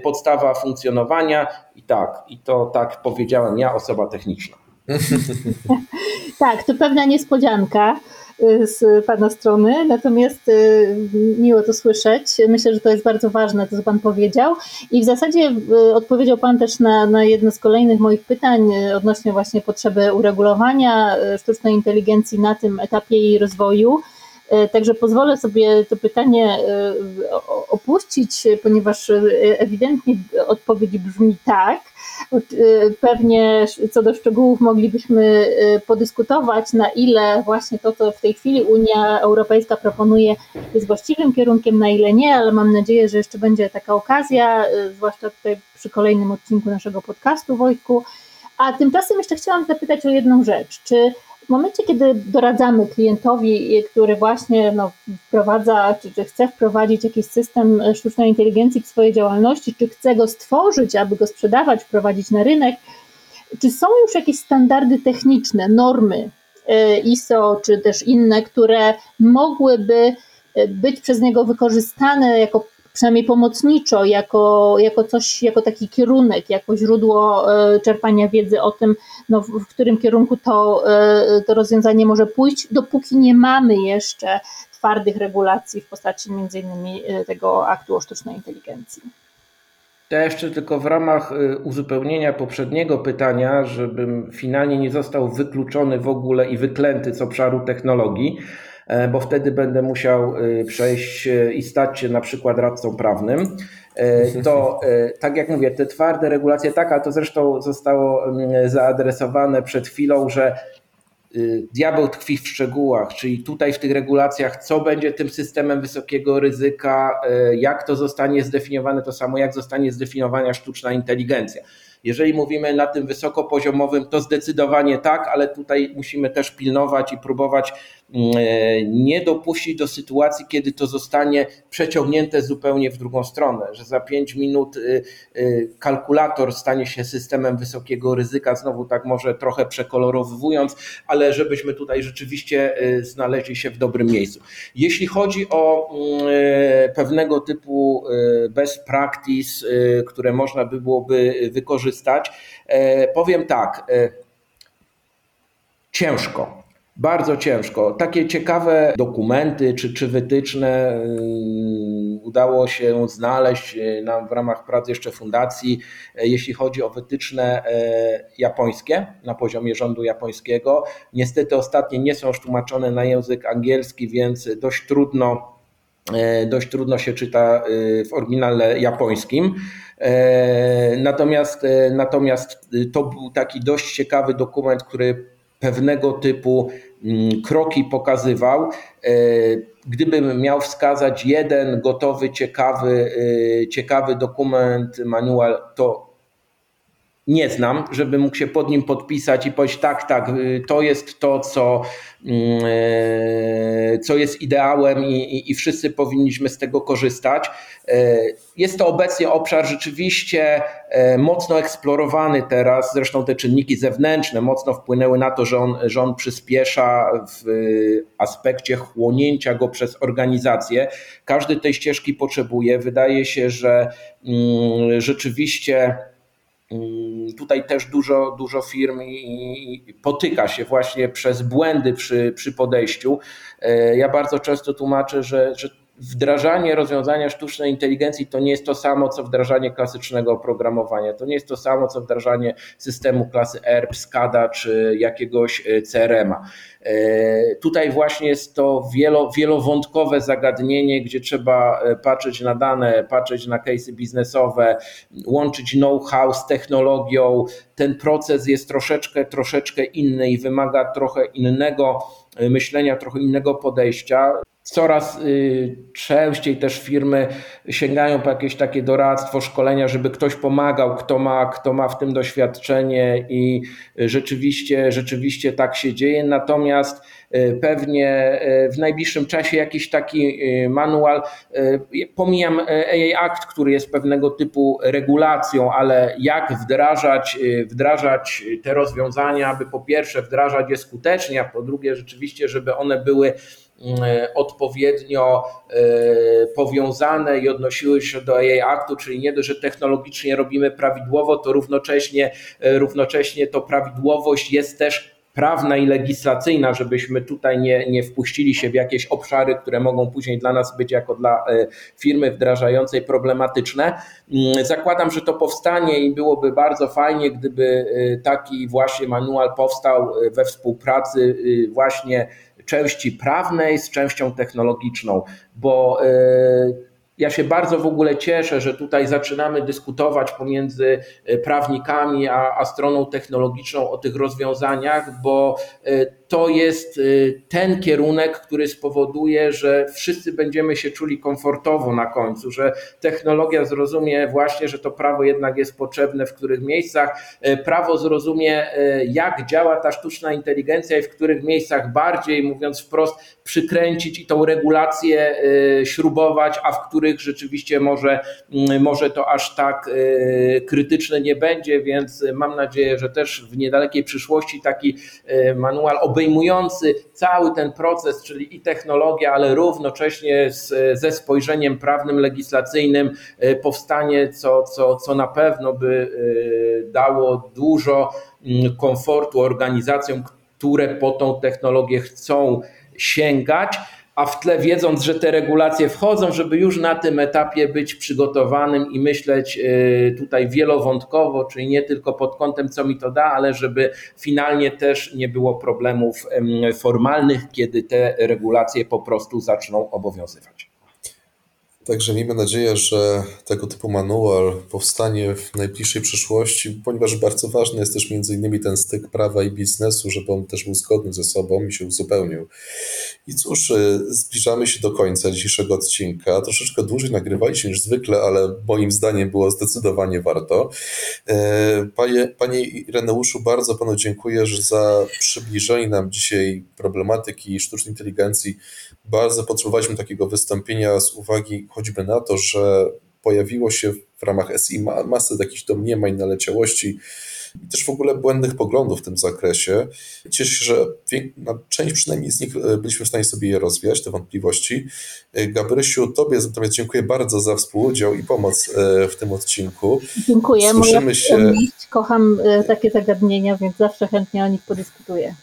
podstawa funkcjonowania i tak, i to tak powiedziałem ja, osoba techniczna. tak, to pewna niespodzianka z Pana strony, natomiast y, miło to słyszeć. Myślę, że to jest bardzo ważne, to co Pan powiedział. I w zasadzie y, odpowiedział Pan też na, na jedno z kolejnych moich pytań y, odnośnie właśnie potrzeby uregulowania sztucznej inteligencji na tym etapie jej rozwoju. Także pozwolę sobie to pytanie opuścić, ponieważ ewidentnie odpowiedź brzmi tak. Y, pewnie co do szczegółów moglibyśmy y, podyskutować, na ile właśnie to, co w tej chwili Unia Europejska proponuje, jest właściwym kierunkiem, na ile nie, ale mam nadzieję, że jeszcze będzie taka okazja, y, zwłaszcza tutaj przy kolejnym odcinku naszego podcastu, Wojtku. A tymczasem jeszcze chciałam zapytać o jedną rzecz. Czy w momencie, kiedy doradzamy klientowi, który właśnie no, wprowadza, czy, czy chce wprowadzić jakiś system sztucznej inteligencji w swojej działalności, czy chce go stworzyć, aby go sprzedawać, wprowadzić na rynek, czy są już jakieś standardy techniczne, normy e, ISO, czy też inne, które mogłyby e, być przez niego wykorzystane jako przynajmniej pomocniczo, jako, jako coś, jako taki kierunek, jako źródło e, czerpania wiedzy o tym, no, w którym kierunku to, e, to rozwiązanie może pójść, dopóki nie mamy jeszcze twardych regulacji w postaci między innymi e, tego aktu o sztucznej inteligencji. Ja jeszcze tylko w ramach uzupełnienia poprzedniego pytania, żebym finalnie nie został wykluczony w ogóle i wyklęty z obszaru technologii, bo wtedy będę musiał e, przejść e, i stać się na przykład radcą prawnym. To tak jak mówię, te twarde regulacje, tak, ale to zresztą zostało mm, zaadresowane przed chwilą, że diabeł tkwi w szczegółach, czyli tutaj w tych regulacjach, co będzie tym systemem wysokiego ryzyka, jak to zostanie zdefiniowane, to samo jak zostanie zdefiniowana sztuczna inteligencja. Jeżeli mówimy na tym wysokopoziomowym, to zdecydowanie tak, ale tutaj musimy też pilnować i próbować e, nie dopuścić do sytuacji, kiedy to zostanie przeciągnięte zupełnie w drugą stronę, że za 5 minut y, y, kalkulator stanie się systemem wysokiego ryzyka, znowu tak może trochę przekolorowując, ale żebyśmy tutaj rzeczywiście y, znaleźli się w dobrym miejscu. Jeśli chodzi o mm, e, pewnego typu best practice, które można by byłoby wykorzystać, E, powiem tak, e, ciężko. Bardzo ciężko. Takie ciekawe dokumenty czy, czy wytyczne udało się znaleźć nam w ramach prac jeszcze fundacji, jeśli chodzi o wytyczne japońskie na poziomie rządu japońskiego. Niestety ostatnie nie są już tłumaczone na język angielski, więc dość trudno dość trudno się czyta w oryginale japońskim. Natomiast, natomiast to był taki dość ciekawy dokument, który pewnego typu mm, kroki pokazywał. Gdybym miał wskazać jeden gotowy, ciekawy, ciekawy dokument, manual, to nie znam, żeby mógł się pod nim podpisać i powiedzieć tak, tak, y, to jest to, co, mm, e, co jest ideałem i, i, wszyscy powinniśmy z tego korzystać. E, jest to obecnie obszar rzeczywiście mocno eksplorowany teraz, zresztą te czynniki zewnętrzne mocno wpłynęły na to, że on, że on przyspiesza w aspekcie chłonięcia go przez organizację. Każdy tej ścieżki potrzebuje. Wydaje się, że mm, rzeczywiście tutaj też dużo, dużo firm potyka się właśnie przez błędy przy, przy podejściu. E, ja bardzo często tłumaczę, że, że wdrażanie rozwiązania sztucznej inteligencji to nie jest to samo, co wdrażanie klasycznego oprogramowania. To nie jest to samo, co wdrażanie systemu klasy ERP, SCADA czy jakiegoś e, CRM-a. E, tutaj właśnie jest to wielo, wielowątkowe zagadnienie, gdzie trzeba e, patrzeć na dane, patrzeć na case'y biznesowe, łączyć know-how z technologią. Ten proces jest troszeczkę, troszeczkę inny i wymaga trochę innego myślenia, trochę innego podejścia. Coraz y, częściej też firmy sięgają po jakieś takie doradztwo, szkolenia, żeby ktoś pomagał, kto ma, kto ma w tym doświadczenie i rzeczywiście, rzeczywiście tak się dzieje. Natomiast pewnie y, w najbliższym czasie jakiś taki manual, pomijam AI Act, który jest pewnego typu regulacją, ale jak wdrażać, wdrażać te rozwiązania, aby po pierwsze wdrażać je skutecznie, a po drugie rzeczywiście, żeby one były E, odpowiednio e, powiązane i odnosiły się do jej aktu, czyli nie że technologicznie robimy prawidłowo, to równocześnie, e, równocześnie to prawidłowość jest też prawna i legislacyjna, żebyśmy tutaj nie, nie wpuścili się w jakieś obszary, które mogą później dla nas być jako dla firmy wdrażającej problematyczne. Mm, zakładam, że to powstanie i byłoby bardzo fajnie, gdyby taki właśnie manual powstał we współpracy właśnie części prawnej z częścią technologiczną, bo e, ja się bardzo w ogóle cieszę, że tutaj zaczynamy dyskutować pomiędzy e, prawnikami a, a stroną technologiczną o tych rozwiązaniach, bo e, to jest y, ten kierunek, który spowoduje, że wszyscy będziemy się czuli komfortowo na końcu, że technologia zrozumie właśnie, że to prawo jednak jest potrzebne w których miejscach, y, prawo zrozumie, y, jak działa ta sztuczna inteligencja i w których miejscach bardziej, mówiąc wprost, przykręcić i tą regulację śrubować, a w których rzeczywiście może, mm, może to aż tak krytyczne nie będzie, więc mam nadzieję, że też w niedalekiej przyszłości taki manual obejmujący cały ten proces, czyli i technologia, ale równocześnie z, ze spojrzeniem prawnym, legislacyjnym e, powstanie, co, co, co na pewno by e, dało dużo mm, komfortu organizacjom, które po tą technologię chcą sięgać a w tle wiedząc, że te regulacje wchodzą, żeby już na tym etapie być przygotowanym i myśleć y, tutaj wielowątkowo, czyli nie tylko pod kątem, co mi to da, ale żeby finalnie też nie było problemów formalnych, kiedy te regulacje po prostu zaczną obowiązywać. Także miejmy nadzieję, że tego typu manual powstanie w najbliższej przyszłości, ponieważ bardzo ważny jest też między innymi ten styk prawa i biznesu, żeby on też był zgodny ze sobą i się uzupełnił. I cóż, y, zbliżamy się do końca dzisiejszego odcinka. Troszeczkę dłużej nagrywaliśmy niż zwykle, ale moim zdaniem było zdecydowanie warto. E, panie, panie Ireneuszu, bardzo panu dziękuję za przybliżenie nam dzisiaj problematyki sztucznej inteligencji. Bardzo potrzebowaliśmy takiego wystąpienia z uwagi choćby na to, że pojawiło się w ramach SI masę takich domniemań, naleciałości i też w ogóle błędnych poglądów w tym zakresie. Cieszę się, że na część przynajmniej z nich e, byliśmy w stanie sobie je rozwiać, te wątpliwości. E, Gabrysiu, Tobie natomiast dziękuję bardzo za współudział i pomoc e, w tym odcinku. Dziękuję. Słyszymy się. Kocham takie zagadnienia, więc zawsze chętnie o nich podyskutuję.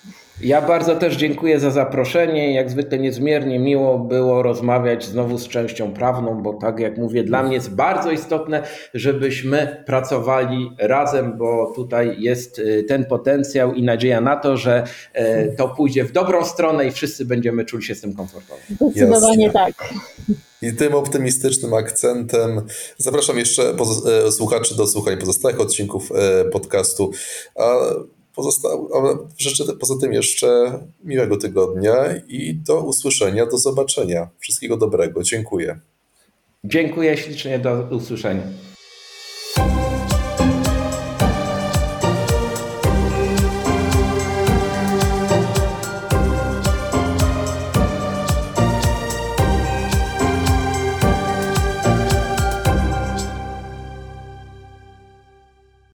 Ja bardzo też dziękuję za zaproszenie. Jak zwykle niezmiernie miło było rozmawiać znowu z częścią prawną, bo tak jak mówię, dla mnie jest bardzo istotne, żebyśmy pracowali razem, bo tutaj jest y, ten potencjał i nadzieja na to, że e, to pójdzie w dobrą stronę i wszyscy będziemy czuli się z tym komfortowo. Zdecydowanie Jasne. tak. I tym optymistycznym akcentem zapraszam jeszcze e, słuchaczy do słuchania pozostałych odcinków e, podcastu. A, życzę poza tym jeszcze miłego tygodnia i do usłyszenia, do zobaczenia. Wszystkiego dobrego. Dziękuję. Dziękuję ślicznie, do usłyszenia.